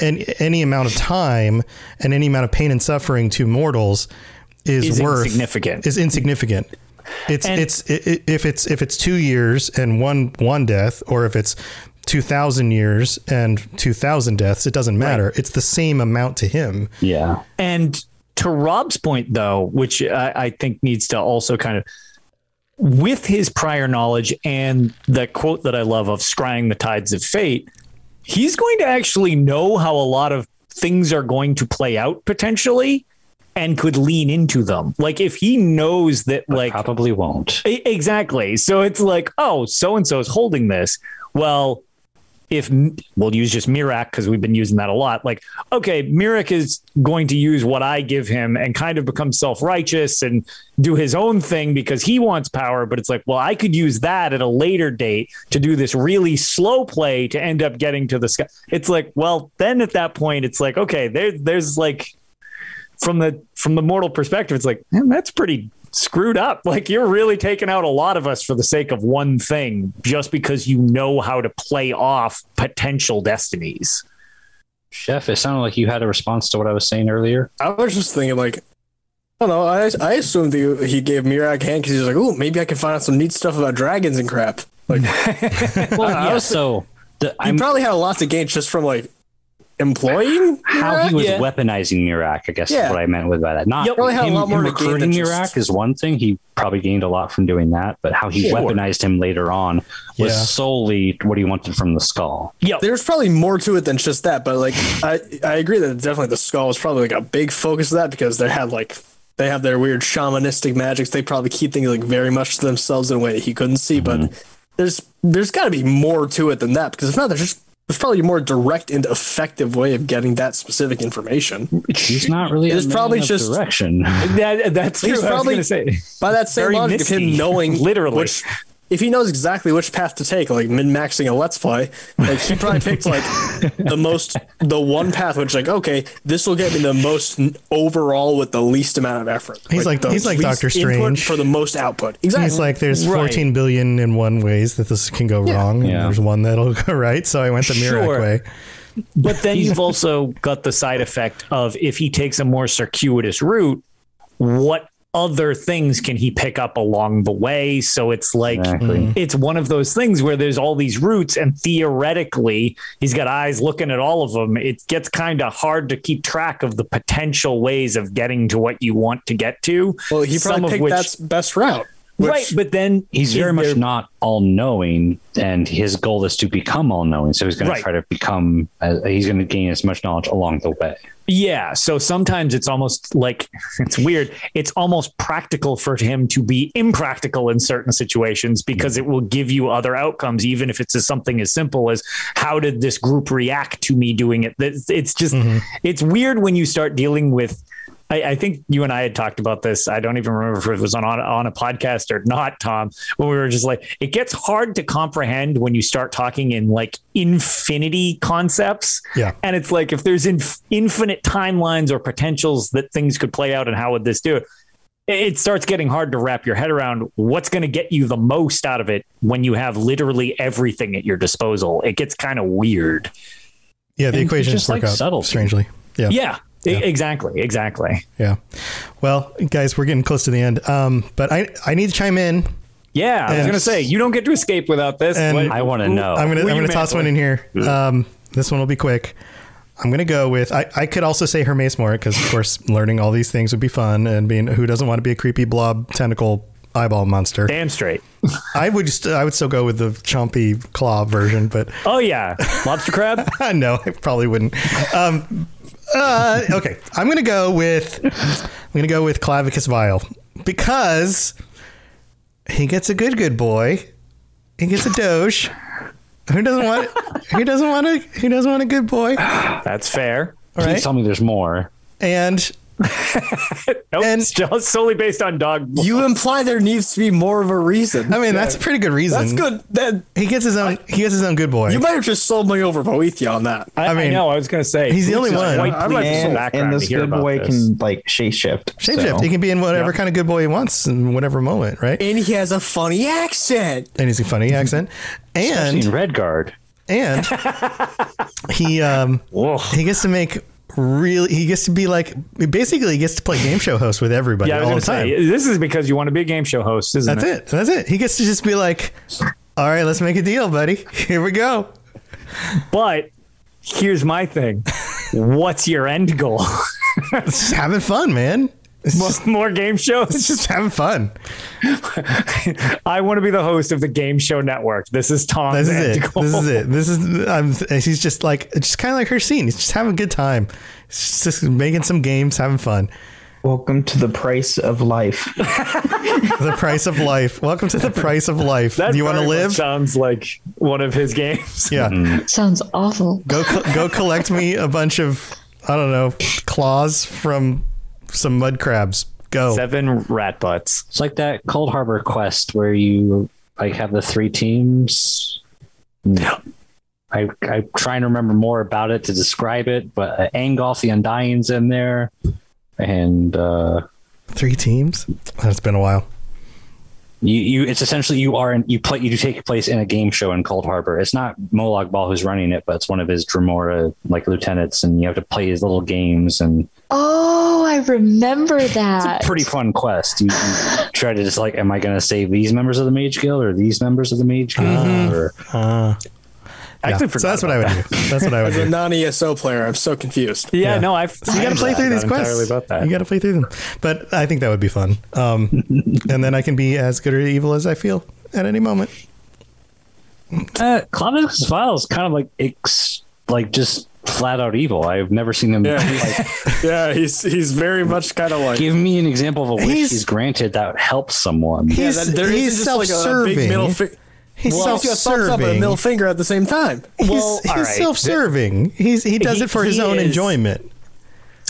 S1: and any amount of time and any amount of pain and suffering to mortals is,
S2: Is
S1: worth
S2: insignificant.
S1: Is insignificant. It's
S2: And-
S1: it's i i if it's if it's two years and one one death, or if it's two thousand years and two thousand deaths, it doesn't matter. It's the same amount to him.
S5: Yeah.
S2: And to Rob's point, though, which I, I think needs to also kind of, with his prior knowledge and the quote that I love of scrying the tides of fate, he's going to actually know how a lot of things are going to play out potentially and could lean into them. Like if he knows that,
S5: But
S2: like,
S5: probably won't.
S2: Exactly. So it's like, oh, so and so is holding this. Well, if we'll use just Miraak because we've been using that a lot, like, okay, Miraak is going to use what I give him and kind of become self righteous and do his own thing because he wants power. But it's like, well, I could use that at a later date to do this really slow play to end up getting to the sky. It's like, well, then at that point, it's like, okay, there, there's like, from the from the mortal perspective, it's like, man, that's pretty screwed up. Like you're really taking out a lot of us for the sake of one thing, just because you know how to play off potential destinies.
S5: Chef, it sounded like you had a response to what I was saying earlier.
S4: I was just thinking, like, I don't know. I, I assumed he, he gave Miraak a hand because he was like, oh, maybe I can find out some neat stuff about dragons and crap. Like,
S5: Well,
S4: I
S5: yeah,
S4: was-
S5: so the,
S4: he
S5: I'm
S4: probably had a lot to gain just from like employing
S5: how he was
S2: Yeah.
S5: weaponizing Miraak, I guess
S4: Yeah.
S5: is what I meant with by that. Not
S2: Yep.
S4: Probably had a
S5: him,
S4: lot more
S5: him recruiting
S4: than just-
S5: is one thing. He probably gained a lot from doing that, but how he
S4: Sure.
S5: weaponized him later on was
S1: Yeah.
S5: solely what he wanted from the Skaal.
S2: Yep.
S4: There's probably more to it than just that, but like I, I agree that definitely the Skaal is probably like a big focus of that because they had like they have their weird shamanistic magics. They probably keep things like very much to themselves in a way that he couldn't see. But mm-hmm. there's there's got to be more to it than that because if not, there's just there's probably a more direct and effective way of getting that specific information.
S5: He's not really.
S4: It's probably
S5: of
S4: just-
S5: direction.
S2: That, that's true.
S4: He's
S2: I was
S4: probably-
S2: gonna say.
S4: By that same
S2: Very
S4: logic of him knowing
S2: literally.
S4: which if he knows exactly which path to take, like min maxing a let's play, like he probably picked like the most the one path which like okay, this will get me the most overall with the least amount of effort.
S1: He's like-
S4: the
S1: he's like Doctor Strange.
S4: for the most output. Exactly.
S1: He's like, there's
S2: Right.
S1: 14 billion and one ways that this can go wrong. And
S5: Yeah.
S1: there's one that'll go right. So I went the Miraak
S2: Sure.
S1: way.
S2: But then you've also got the side effect of if he takes a more circuitous route, what other things can he pick up along the way? So it's like
S5: Exactly. Mm.
S2: it's one of those things where there's all these routes, and theoretically, he's got eyes looking at all of them. It gets kind of hard to keep track of the potential ways of getting to what you want to get to.
S4: well, he
S2: some
S4: probably
S2: of
S4: picked
S2: which-
S4: that best route. Which,
S2: right, but then
S5: He's very much
S2: there-
S5: not all knowing, and his goal is to become all knowing. So he's going
S2: Right.
S5: to try to become. Uh, he's going to gain as much knowledge along the way.
S2: Yeah. So sometimes it's almost like it's weird. It's almost practical for him to be impractical in certain situations because it will give you other outcomes, even if it's something as simple as how did this group react to me doing it? It's it's just, it's weird when you start dealing with. I, I think you and I had talked about this. I don't even remember if it was on, on on a podcast or not, Tom. When we were just like, it gets hard to comprehend when you start talking in like infinity concepts.
S1: Yeah.
S2: And it's like if there's inf- infinite timelines or potentials that things could play out, and how would this do it? it starts getting hard to wrap your head around what's going to get you the most out of it when you have literally everything at your disposal. It gets kind of weird.
S1: Yeah, the
S2: And
S1: equations
S2: just
S1: work
S2: like
S1: out
S2: subtlety.
S1: strangely. Yeah.
S2: Yeah, e- exactly, exactly.
S1: Yeah. Well, guys, we're getting close to the end. Um, but I I need to chime in.
S2: Yeah, I was going to say you don't get to escape without this.
S1: And
S2: What-
S5: I want to know.
S1: I'm gonna I'm gonna toss one in here. Um, this one will be quick. I'm gonna go with I, I could also say Hermaeus Mora because of course learning all these things would be fun and being who doesn't want to be a creepy blob tentacle eyeball monster.
S2: Damn straight.
S1: I would just I would still go with the chompy claw version, but
S2: Oh yeah, lobster crab.
S1: no, I probably wouldn't. Um, uh, okay, I'm gonna go with I'm gonna go with Clavicus Vile because he gets a good good boy. He gets a Doge. Who doesn't want? Who doesn't want a? Who doesn't want a good boy?
S2: That's fair.
S1: All
S5: Please
S1: right,
S5: tell me there's more.
S1: and
S2: Nope,
S1: And-
S2: it's just solely based on dog.
S4: You imply there needs to be more of a reason.
S1: I mean that's a pretty good reason.
S4: That's good. That
S1: He gets his own. He gets his own good boy.
S4: you might have just sold me over Boethiah on that.
S2: I,
S1: I
S2: I
S1: mean,
S2: know. I was going to say
S1: he's the only one.
S2: Quite
S4: I- I
S2: pleased
S4: like
S2: with the
S6: And, and this good boy
S2: this.
S6: can like shape shift.
S1: Shapeshift.
S6: so-
S1: He can be in whatever kind of good boy he wants in whatever moment, right?
S4: And he has a funny accent.
S1: And he's a funny accent, and
S5: in Redguard.
S1: and he um he gets to make really he gets to be like basically he gets to play game show host with everybody
S2: Yeah,
S1: all the time.
S2: say this is because you want to be a game show host, isn't
S1: That's it. That's it. He gets to just be like, "All right, let's make a deal, buddy. Here we go."
S2: But here's my thing. What's your end goal?
S1: Having fun, man. It's
S2: more,
S1: just,
S2: more game
S1: it's
S2: shows?
S1: just having fun.
S2: I want to be the host of the Game Show Network. This is Tom.
S1: This is
S2: end
S1: it. This is it. This is. I'm, he's just like, it's just kind of like Hircine. He's just having a good time. He's just making some games, having fun.
S6: Welcome to the price of life.
S1: The price of life. Welcome to the price of life.
S2: That
S1: Do you want to live?
S2: Sounds like one of his games.
S1: Yeah.
S3: Sounds awful.
S1: Go co- go collect me a bunch of I don't know claws from some mud crabs. Go.
S2: Seven rat butts.
S5: It's like that Coldharbour quest where you like have the three teams. I I'm trying to remember more about it to describe it, but uh, Angolf the Undying's in there, and uh,
S1: Three teams. That's been a while.
S5: you you it's essentially you are in, you play you do take place in a game show in Coldharbour. It's not Molag Bal who's running it, but it's one of his Dremora like lieutenants, and you have to play his little games and
S3: Oh, I remember that.
S5: It's a pretty fun quest. You, you try to just like, am I going to save these members of the Mage Guild or these members of the Mage Guild? Or
S1: Uh,
S2: I
S1: yeah. So that's what I
S2: about
S1: would do. That's what I would do.
S4: As a non ESO player, I'm so confused.
S2: Yeah,
S1: Yeah.
S2: no, I've.
S1: So you got to play through these quests.
S2: Entirely about that.
S1: You got to play through them. But I think that would be fun. Um, and then I can be as good or evil as I feel at any moment.
S5: uh, Clavicus Vile is kind of like ex, like just flat out evil. I've never seen him.
S4: Yeah,
S5: like,
S4: he's, yeah, he's he's very much kind of like
S5: give me an example of a wish
S1: He's-
S5: he's, granted that helps someone.
S4: yeah,
S1: He's,
S4: that, there
S1: he's
S4: isn't just like a big middle
S1: self-serving.
S4: fi-
S1: He's
S4: well, he's got a thumbs up and a middle finger at the same time.
S1: He's,
S2: Well,
S1: he's
S2: all right.
S1: self-serving. He's he does
S2: He-
S1: it for his own
S2: is-
S1: enjoyment.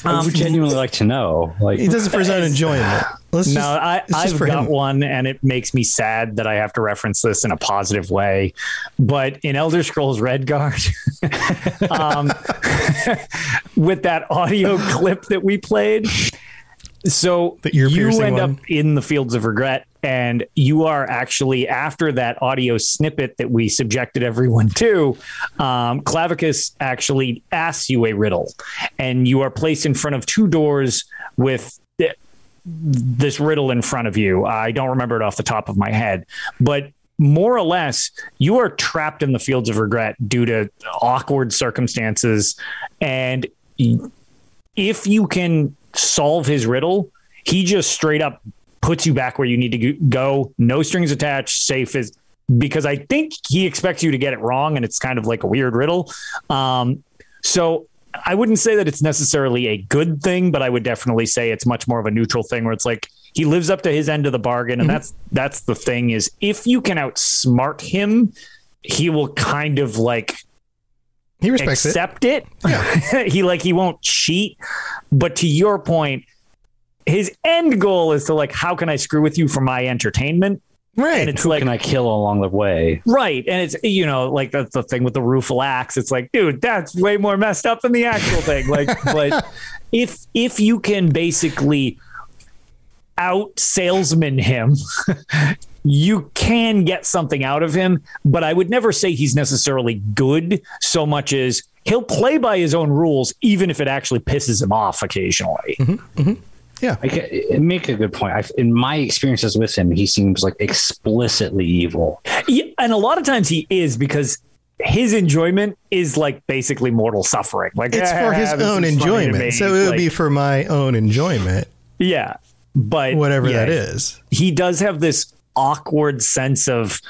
S5: I would um, genuinely like to know. Like,
S1: He does it for his own enjoyment. Let's
S2: No,
S1: just,
S2: I, I've got
S1: him.
S2: one, and it makes me sad that I have to reference this in a positive way. But in Elder Scrolls Redguard, um, with that audio clip that we played, so you end
S1: one?
S2: up in the fields of regret, and you are actually after that audio snippet that we subjected everyone to. Um, Clavicus actually asks you a riddle, and you are placed in front of two doors with this riddle in front of you. I don't remember it off the top of my head, but more or less, you are trapped in the fields of regret due to awkward circumstances. And if you can solve his riddle, he just straight up puts you back where you need to go. No strings attached, safe as because I think he expects you to get it wrong, and it's kind of like a weird riddle. Um, so I wouldn't say that it's necessarily a good thing, but I would definitely say it's much more of a neutral thing where it's like he lives up to his end of the bargain, and mm-hmm. that's that's the thing is if you can outsmart him, he will kind of like
S1: He respects it.
S2: accept it. he like he won't cheat, but to your point, his end goal is to like how can I screw with you for my entertainment?
S1: Right.
S2: And it's
S5: who
S2: like
S5: can I kill along the way?
S2: Right. And it's, you know, like that's the thing with the rueful axe. It's like, dude, that's way more messed up than the actual thing. Like, but if, if you can basically out salesman him, you can get something out of him. But I would never say he's necessarily good so much as he'll play by his own rules, even if it actually pisses him off occasionally. Mm-hmm. Mm-hmm.
S1: Yeah.
S5: I ca- make a good point. I, in my experiences with him, he seems like explicitly evil.
S2: Yeah, and a lot of times he is because his enjoyment is like basically mortal suffering. Like
S1: It's for
S2: "Ah,
S1: his own
S2: is funny to me."
S1: enjoyment. So it would
S2: Like,
S1: be for my own enjoyment,
S2: yeah, but
S1: whatever
S2: yeah,
S1: that is.
S2: he does have this awkward sense of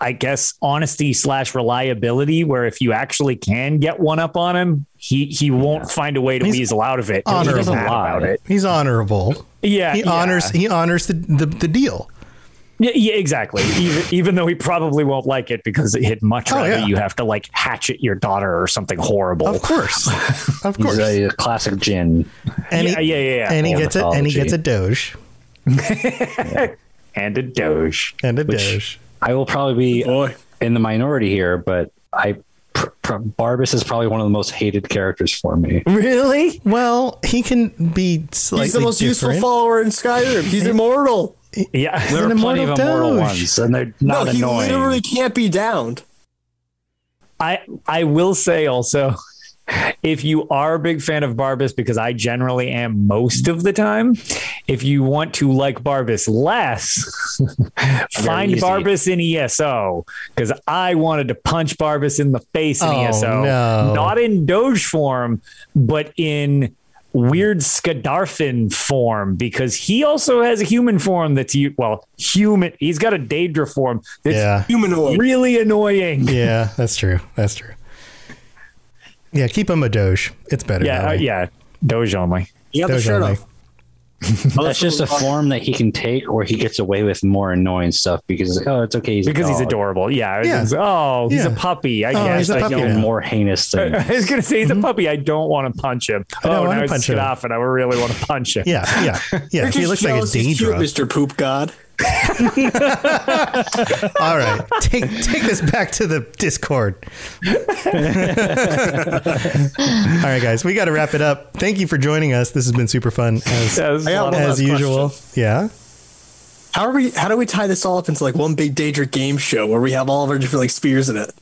S2: I guess honesty slash reliability, where if you actually can get one up on him, he he won't find a way to
S1: He's
S2: weasel out of it. 'cause He doesn't
S1: honorable.
S2: lie about it.
S1: He's honorable.
S2: Yeah,
S1: He
S2: yeah.
S1: honors he honors the, the, the deal.
S2: Yeah, yeah, exactly. Even even though he probably won't like it because he'd much
S1: Oh,
S2: rather
S1: yeah.
S2: you have to like hatchet your daughter or something horrible.
S1: Of course. Of
S5: He's
S1: course.
S5: a classic gin.
S1: And
S2: yeah,
S1: he,
S2: yeah, yeah, yeah.
S1: and he gets a and he gets a doge.
S2: and a doge.
S1: And a
S5: Which-
S1: doge.
S5: I will probably be
S4: Boy.
S5: in the minority here, but I pr- pr- Barbas is probably one of the most hated characters for me.
S2: Really?
S1: Well, he can be slightly
S4: He's the most useful follower in Skyrim. He's immortal.
S2: Yeah.
S5: There are plenty of
S1: immortal
S5: immortal
S1: doge.
S5: ones, and they're not
S4: No,
S5: not
S4: he
S5: annoying.
S4: literally can't be downed.
S2: I I will say also, if you are a big fan of Barbas, because I generally am most of the time, if you want to like Barbas less, find
S5: easy.
S2: Barbas in ESO. Because I wanted to punch Barbas in the face in
S1: Oh,
S2: ESO,
S1: no.
S2: not in Doge form, but in weird Scadarfin form because he also has a human form that's well human he's got a Daedra form that's
S1: Yeah.
S4: Humanoid.
S2: really annoying
S1: Yeah, that's true. That's true. Yeah, keep him a doge. It's better.
S2: yeah uh, yeah Doge only
S4: Yeah, got the shirt
S1: only.
S4: off.
S5: That's just a form that he can take, or he gets away with more annoying stuff because oh, it's okay. He's
S2: because he's adorable. Yeah.
S1: Yeah.
S2: It's- Oh, he's
S1: Yeah.
S2: a puppy. I
S1: Oh,
S2: guess.
S1: he's a puppy
S2: don't-
S5: more heinous things.
S2: I was gonna say he's a puppy. I don't want to punch him.
S1: don't
S2: oh,
S1: wanna punch
S2: it's
S1: him.
S2: off, and I really want to punch him.
S1: Yeah, yeah, yeah. He looks like a
S4: jealous cute, Mr. Poop God.
S1: All right, take take this back to the Discord. All right, guys, we got to wrap it up. Thank you for joining us. This has been super fun as
S2: Yeah, this is
S4: I
S2: a
S4: got
S2: lot
S4: one
S2: of-
S1: as usual.
S4: question.
S1: Yeah.
S4: How are we? How do we tie this all up into like one big Daedric game show where we have all of our different like spears in it?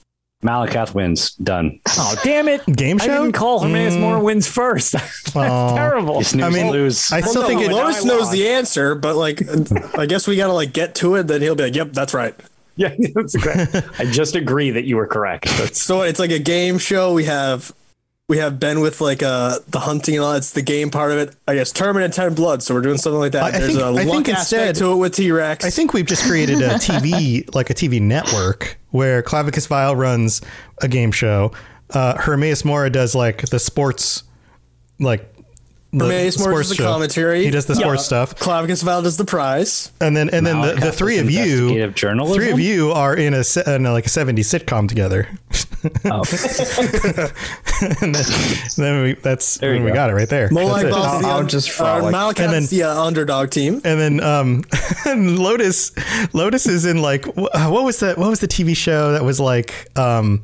S5: Malakath wins. Done.
S2: Oh, damn it!
S1: Game show.
S2: I
S1: show?
S2: didn't call Hermaeus
S1: Mm.
S2: Mora wins first. That's
S1: Aw.
S2: terrible.
S5: You snooze,
S1: I mean,
S5: lose.
S1: I still
S4: Well,
S1: think
S4: no,
S1: it.
S4: Lotus
S2: I
S4: knows the answer, but like, I guess we gotta like get to it. Then he'll be like, "Yep, that's right."
S2: Yeah, that's correct. I just agree that you were correct. That's
S4: So it's like a game show. We have we have Ben with like uh the hunting and all. It's the game part of it. I guess tournament and ten blood. So we're doing something like that.
S1: I-
S4: There's
S1: think-
S4: a
S1: I
S4: luck aspect to it with T Rex.
S1: I think we've just created a TV, like a TV network, where Clavicus Vile runs a game show. Uh, Hermaeus Mora does like the sports, like the
S4: Hermaeus Mora does the
S1: show.
S4: commentary.
S1: He does the
S4: Yeah.
S1: sports stuff,
S4: Clavicus Vile does the prize.
S1: and then and then the, the three of you,
S5: journalism?
S1: three of you are in a, se- in a like a '70s sitcom together.
S5: Oh.
S1: and then, then we, that's
S5: There you
S1: we
S5: go.
S1: got it right there.
S4: Molag
S1: That's it.
S4: Bal's the
S6: I'll
S4: un-
S6: just
S4: uh,
S6: frolic.
S1: And then-
S4: the uh, underdog team.
S1: and then um and Lotus Lotus is in like uh, what was that what was the TV show that was like um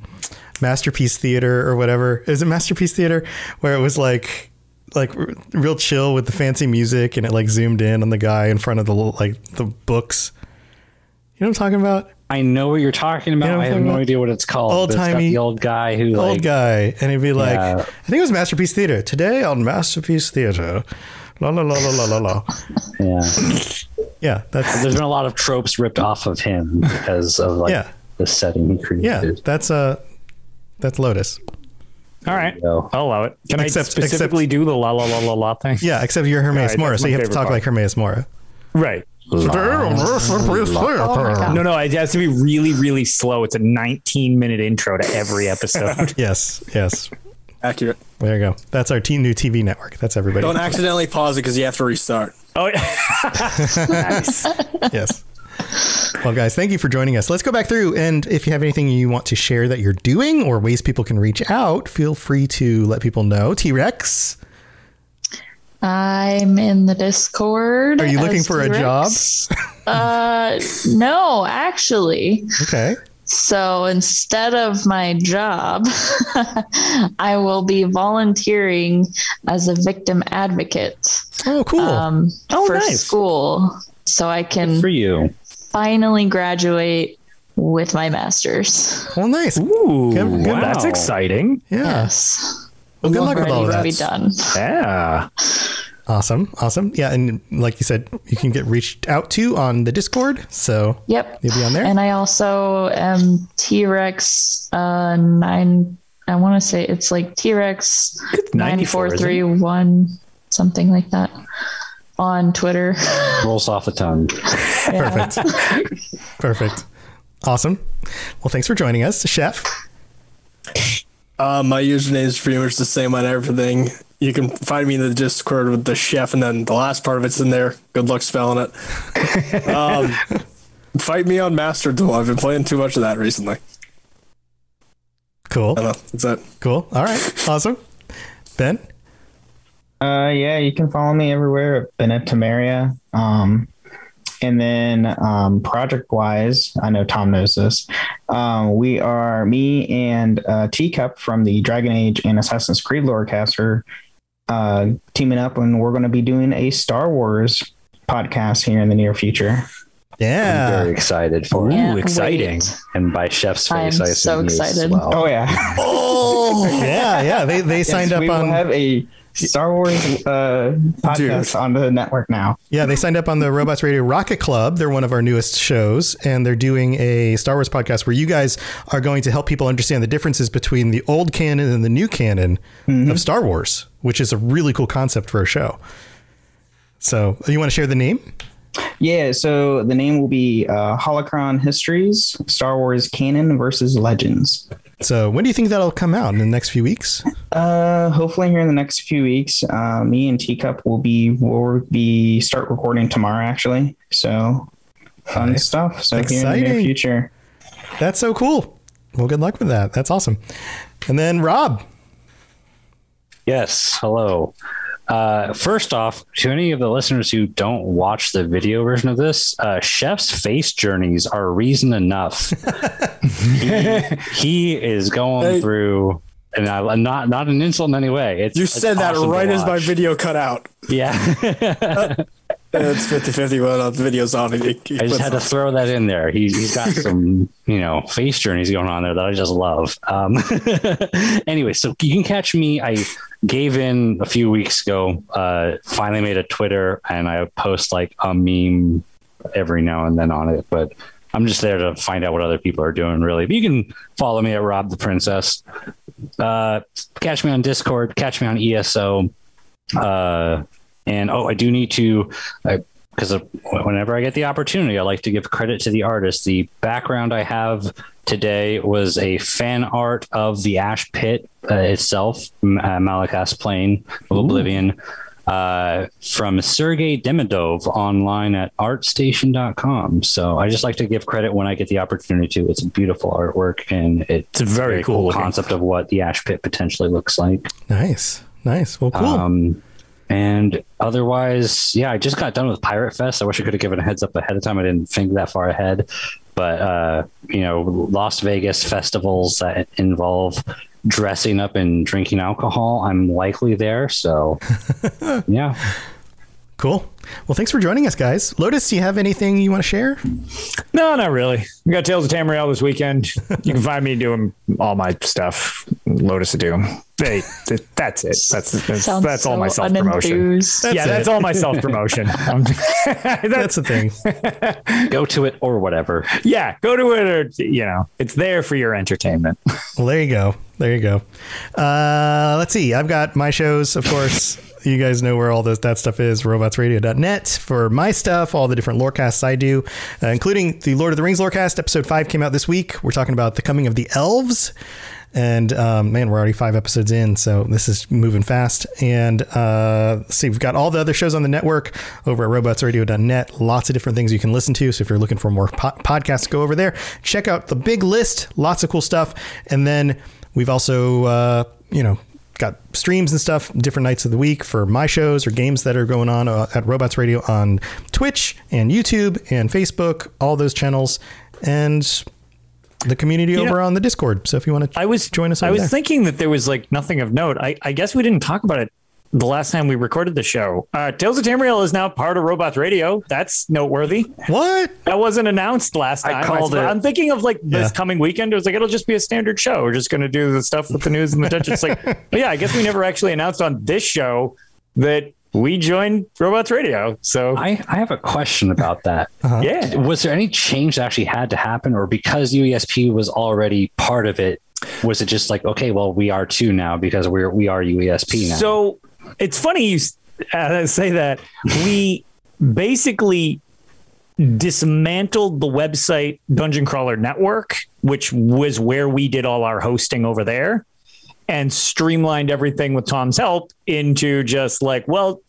S1: Masterpiece Theater or whatever is it Masterpiece Theater where it was like like r- real chill with the fancy music and it like zoomed in on the guy in front of the little, like the books you know what I'm talking about
S5: I know what you're talking about.
S1: You know
S5: I have no
S1: about?
S5: idea what it's called. got
S1: Old-timey-
S5: the old guy who like
S1: old guy and he'd be like
S5: Yeah.
S1: I think it was Masterpiece Theater today on Masterpiece Theater la la la la la la la
S5: yeah.
S1: yeah that's
S5: There's been a lot of tropes ripped off of him because of like
S1: Yeah.
S5: the setting he created.
S1: yeah that's uh that's Lotus
S2: all right. I'll allow it. Can
S1: Except-
S2: I specifically do the la la la la la thing?
S1: yeah except you're Hermaeus
S2: Alright,
S1: Mora so you have to talk
S2: part.
S1: like Hermaeus Mora
S2: Right. No, no, it has to be really, really slow. It's a 19 minute intro to every episode.
S1: Yes, yes.
S4: Accurate.
S1: There you go. That's our t- new TV network. That's everybody.
S4: Don't accidentally pause it because you have to restart.
S2: oh, yeah. nice.
S1: yes. Well, guys, thank you for joining us. Let's go back through. And if you have anything you want to share that you're doing or ways people can reach out, feel free to let people know. T Rex,
S3: I'm in the Discord.
S1: Are you looking for a
S3: T-Rex.
S1: job?
S3: uh, no, actually.
S1: okay.
S3: So instead of my job, I will be volunteering as a victim advocate.
S1: Oh, cool.
S3: Um,
S2: Oh,
S3: for
S2: nice.
S3: school, so I can
S5: For you.
S3: Finally graduate with my master's.
S1: well, nice.
S2: Ooh,
S1: Good- good.
S2: that's exciting.
S1: Yeah.
S3: Yes,
S1: Well, good luck with
S3: ready
S1: all that.
S3: be done.
S2: Yeah.
S1: Awesome. Awesome. Yeah. And like you said, you can get reached out to on the Discord. So
S3: Yep.
S1: you'll be on there.
S3: And I also am T Rex uh, nine. I want to say it's like T Rex nine
S2: 94,
S3: four
S2: isn't it?
S3: three one something like that on Twitter.
S5: Rolls off the tongue.
S1: Perfect. Perfect. Awesome. Well, thanks for joining us, Chef.
S4: Uh, my username is pretty much the same on everything. You can find me in the Discord with the chef, and then the last part of it's in there. Good luck spelling it. um, fight me on Master Duel. I've been playing too much of that recently.
S1: Cool.
S4: I know. That's it.
S1: Cool. All right. Awesome. Ben.
S6: Uh, yeah, you can follow me everywhere at Bennett Tamaria. Um, and then um, project wise, I know Tom knows this. Um, we are me and uh, Teacup from the Dragon Age and Assassin's Creed Lorecaster uh, teaming up, and we're going to be doing a Star Wars podcast here in the near future.
S1: Yeah.
S5: Very excited for
S2: Ooh,
S5: it.
S3: Can't
S2: exciting.
S3: wait.
S5: And by Chef's face,
S3: I am
S5: face, I,
S3: so
S5: assume he is as
S3: excited.
S5: well.
S6: Oh yeah,
S1: Oh, yeah. Yeah. They, they signed
S6: Yes,
S1: up
S6: we will
S1: on.
S6: have a Star Wars uh, podcast on the network now.
S1: Yeah, they signed up on the Robots Radio Rocket Club. They're one of our newest shows, and they're doing a Star Wars podcast where you guys are going to help people understand the differences between the old canon and the new canon of Star Wars, which is a really cool concept for a show. So, you want to share the name?
S6: Yeah, so the name will be uh, Holocron Histories, Star Wars Canon versus Legends.
S1: So, when do you think that'll come out in the next few weeks?
S6: Uh, hopefully here in the next few weeks, uh, me and Teacup will be will be start recording tomorrow actually. So fun
S1: Nice.
S6: stuff. So here in the near future.
S1: That's so cool. Well, good luck with that. That's awesome. And then Rob.
S5: Yes. Hello. Uh, first off, to any of the listeners who don't watch the video version of this, uh, Chef's face journeys are reason enough. he, he is going
S4: Hey.
S5: through, and I, not not an insult in any way. It's
S4: You
S5: it's
S4: said that
S5: awesome
S4: right as my video cut out.
S5: Yeah.
S4: It's 50 50 when the video's on. It, it,
S5: I just had to throw that in there. He, he's got some, you know, face journeys going on there that I just love. Um, anyway, so you can catch me. I gave in a few weeks ago, uh, finally made a Twitter and I post like a meme every now and then on it, but I'm just there to find out what other people are doing really. But you can follow me at Rob the Princess. Uh, catch me on Discord, catch me on ESO. Uh, and oh, I do need to, because whenever I get the opportunity, I like to give credit to the artist. The background I have today was a fan art of the Ash Pit uh, itself, uh, Malacath's Plane of Oblivion, uh, from Sergey Demidov online at artstation.com. So I just like to give credit when I get the opportunity to. It's a beautiful artwork and it's,
S2: a very cool looking.
S5: concept of what the Ash Pit potentially looks like.
S1: Nice. Nice. Well, cool.
S5: Um, and otherwise, yeah, I just got done with Pirate Fest. I wish I could have given a heads up ahead of time. I didn't think that far ahead. But, uh, you know, Las Vegas festivals that involve dressing up and drinking alcohol, I'm likely there. So, yeah.
S1: Cool. Well, thanks for joining us, guys. Lotus, do you have anything you want to share?
S2: No, not really. We got Tales of Tamriel this weekend. You can find me doing all my stuff. Lotus of Doom. Hey, that's it. That's that's,
S3: Sounds
S2: that's all my self promotion. Yeah,
S1: it.
S2: that's all my self promotion.
S1: That's the thing.
S5: Go to it or whatever.
S2: yeah, go to it, or you know, it's there for your entertainment.
S1: Well, there you go. There you go. Uh, let's see. I've got my shows, of course. You guys know where all this, that stuff is robotsradio.net for my stuff, all the different lorecasts I do, uh, including the Lord of the Rings lorecast. Episode five came out this week. We're talking about the coming of the elves. And um, man, we're already five episodes in, so this is moving fast. And uh, see, we've got all the other shows on the network over at robotsradio.net. Lots of different things you can listen to. So if you're looking for more po- podcasts, go over there. Check out the big list. Lots of cool stuff. And then we've also, uh, you know, got streams and stuff different nights of the week for my shows or games that are going on uh, at Robots Radio on Twitch and YouTube and Facebook, all those channels. And the community
S2: You
S1: over
S2: know-
S1: on the Discord. So if you want to
S2: I was
S1: join us
S2: I was
S1: there.
S2: thinking that there was like nothing of note. I, I guess we didn't talk about it the last time we recorded the show. Uh, Tales of Tamriel is now part of Robots Radio. That's noteworthy.
S1: What?
S2: That wasn't announced last
S5: I
S2: time.
S5: called
S2: I,
S5: it.
S2: am thinking of like this
S1: Yeah.
S2: coming weekend. It was like it'll just be a standard show. We're just going to do the stuff with the news and the touch. It's like, but yeah, I guess we never actually announced on this show that we joined Robots Radio. So
S5: I, I have a question about that.
S2: yeah,
S5: Was there any change that actually had to happen, or because UESP was already part of it, was it just like, okay, well, we are too now because we're we are UESP now?
S2: So it's funny you uh, say that. We basically dismantled the website Dungeon Crawler Network, which was where we did all our hosting over there, and streamlined everything with Tom's help into just like, well,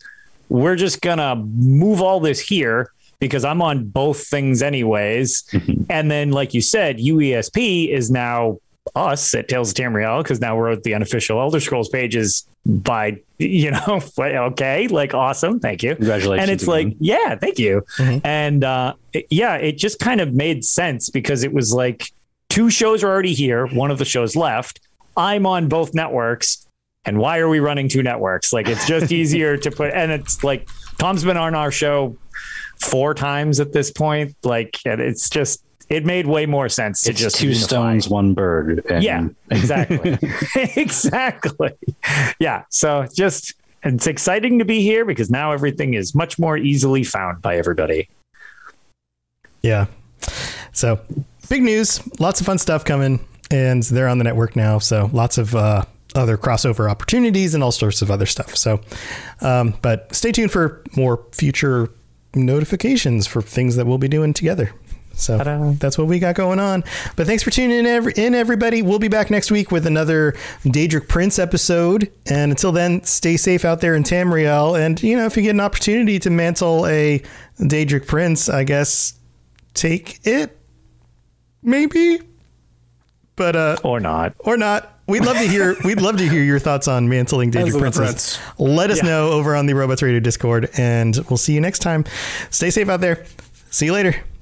S2: we're just gonna move all this here because I'm on both things anyways. And then, like you said, UESP is now us at Tales of Tamriel because now we're at the unofficial Elder Scrolls pages by you know but okay like awesome thank you.
S5: Congratulations
S2: and it's
S5: again.
S2: like yeah thank you. And uh it- yeah it just kind of made sense because it was like two shows are already here one of the shows left i'm on both networks and why are we running two networks? Like it's just easier to put and it's like tom's been on our show four times at this point like and it's just it made way more sense to
S5: it's
S2: just
S5: two
S2: unify.
S5: stones, one bird. and-
S2: Yeah, exactly. exactly. Yeah. So just it's exciting to be here because now everything is much more easily found by everybody.
S1: Yeah. So big news, lots of fun stuff coming, and they're on the network now. So lots of uh, other crossover opportunities and all sorts of other stuff. So, um, but stay tuned for more future notifications for things that we'll be doing together. So
S2: Ta-da.
S1: that's what we got going on. But thanks for tuning in, every, in everybody. We'll be back next week with another Daedric Prince episode. And until then, stay safe out there in Tamriel. And, you know, if you get an opportunity to mantle a Daedric Prince, I guess take it, maybe. But uh,
S2: Or not.
S1: or not. We'd love to hear. we'd love to hear your thoughts on mantling Daedric
S4: on the
S1: Princes.
S4: prince.
S1: Let us
S2: Yeah.
S1: know over on the Robots Radio Discord, and we'll see you next time. Stay safe out there. See you later.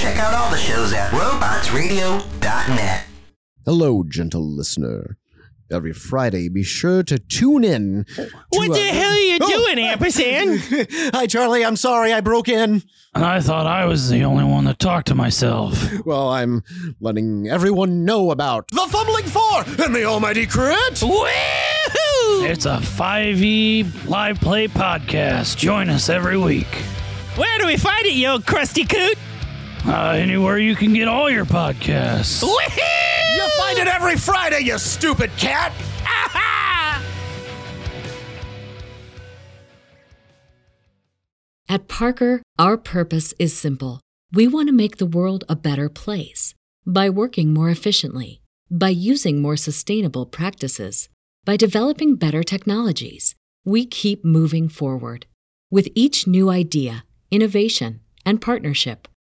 S9: Check out all the shows at robotsradio.net.
S10: Hello, gentle listener. Every Friday, be sure to tune in.
S11: What the hell are you oh! doing, Ampersand?
S10: Hi, Charlie. I'm sorry I broke in.
S11: I thought I was the only one that talked to myself.
S10: Well, I'm letting everyone know about the Fumbling Four and the Almighty Crit.
S11: Woohoo! It's a 5e live play podcast. Join us every week. Where do we find it, you old crusty coot? Uh, anywhere you can get all your podcasts.
S10: You'll find it every Friday, you stupid cat.
S12: At Parker, our purpose is simple. We want to make the world a better place by working more efficiently, by using more sustainable practices, by developing better technologies. We keep moving forward. With each new idea, innovation, and partnership,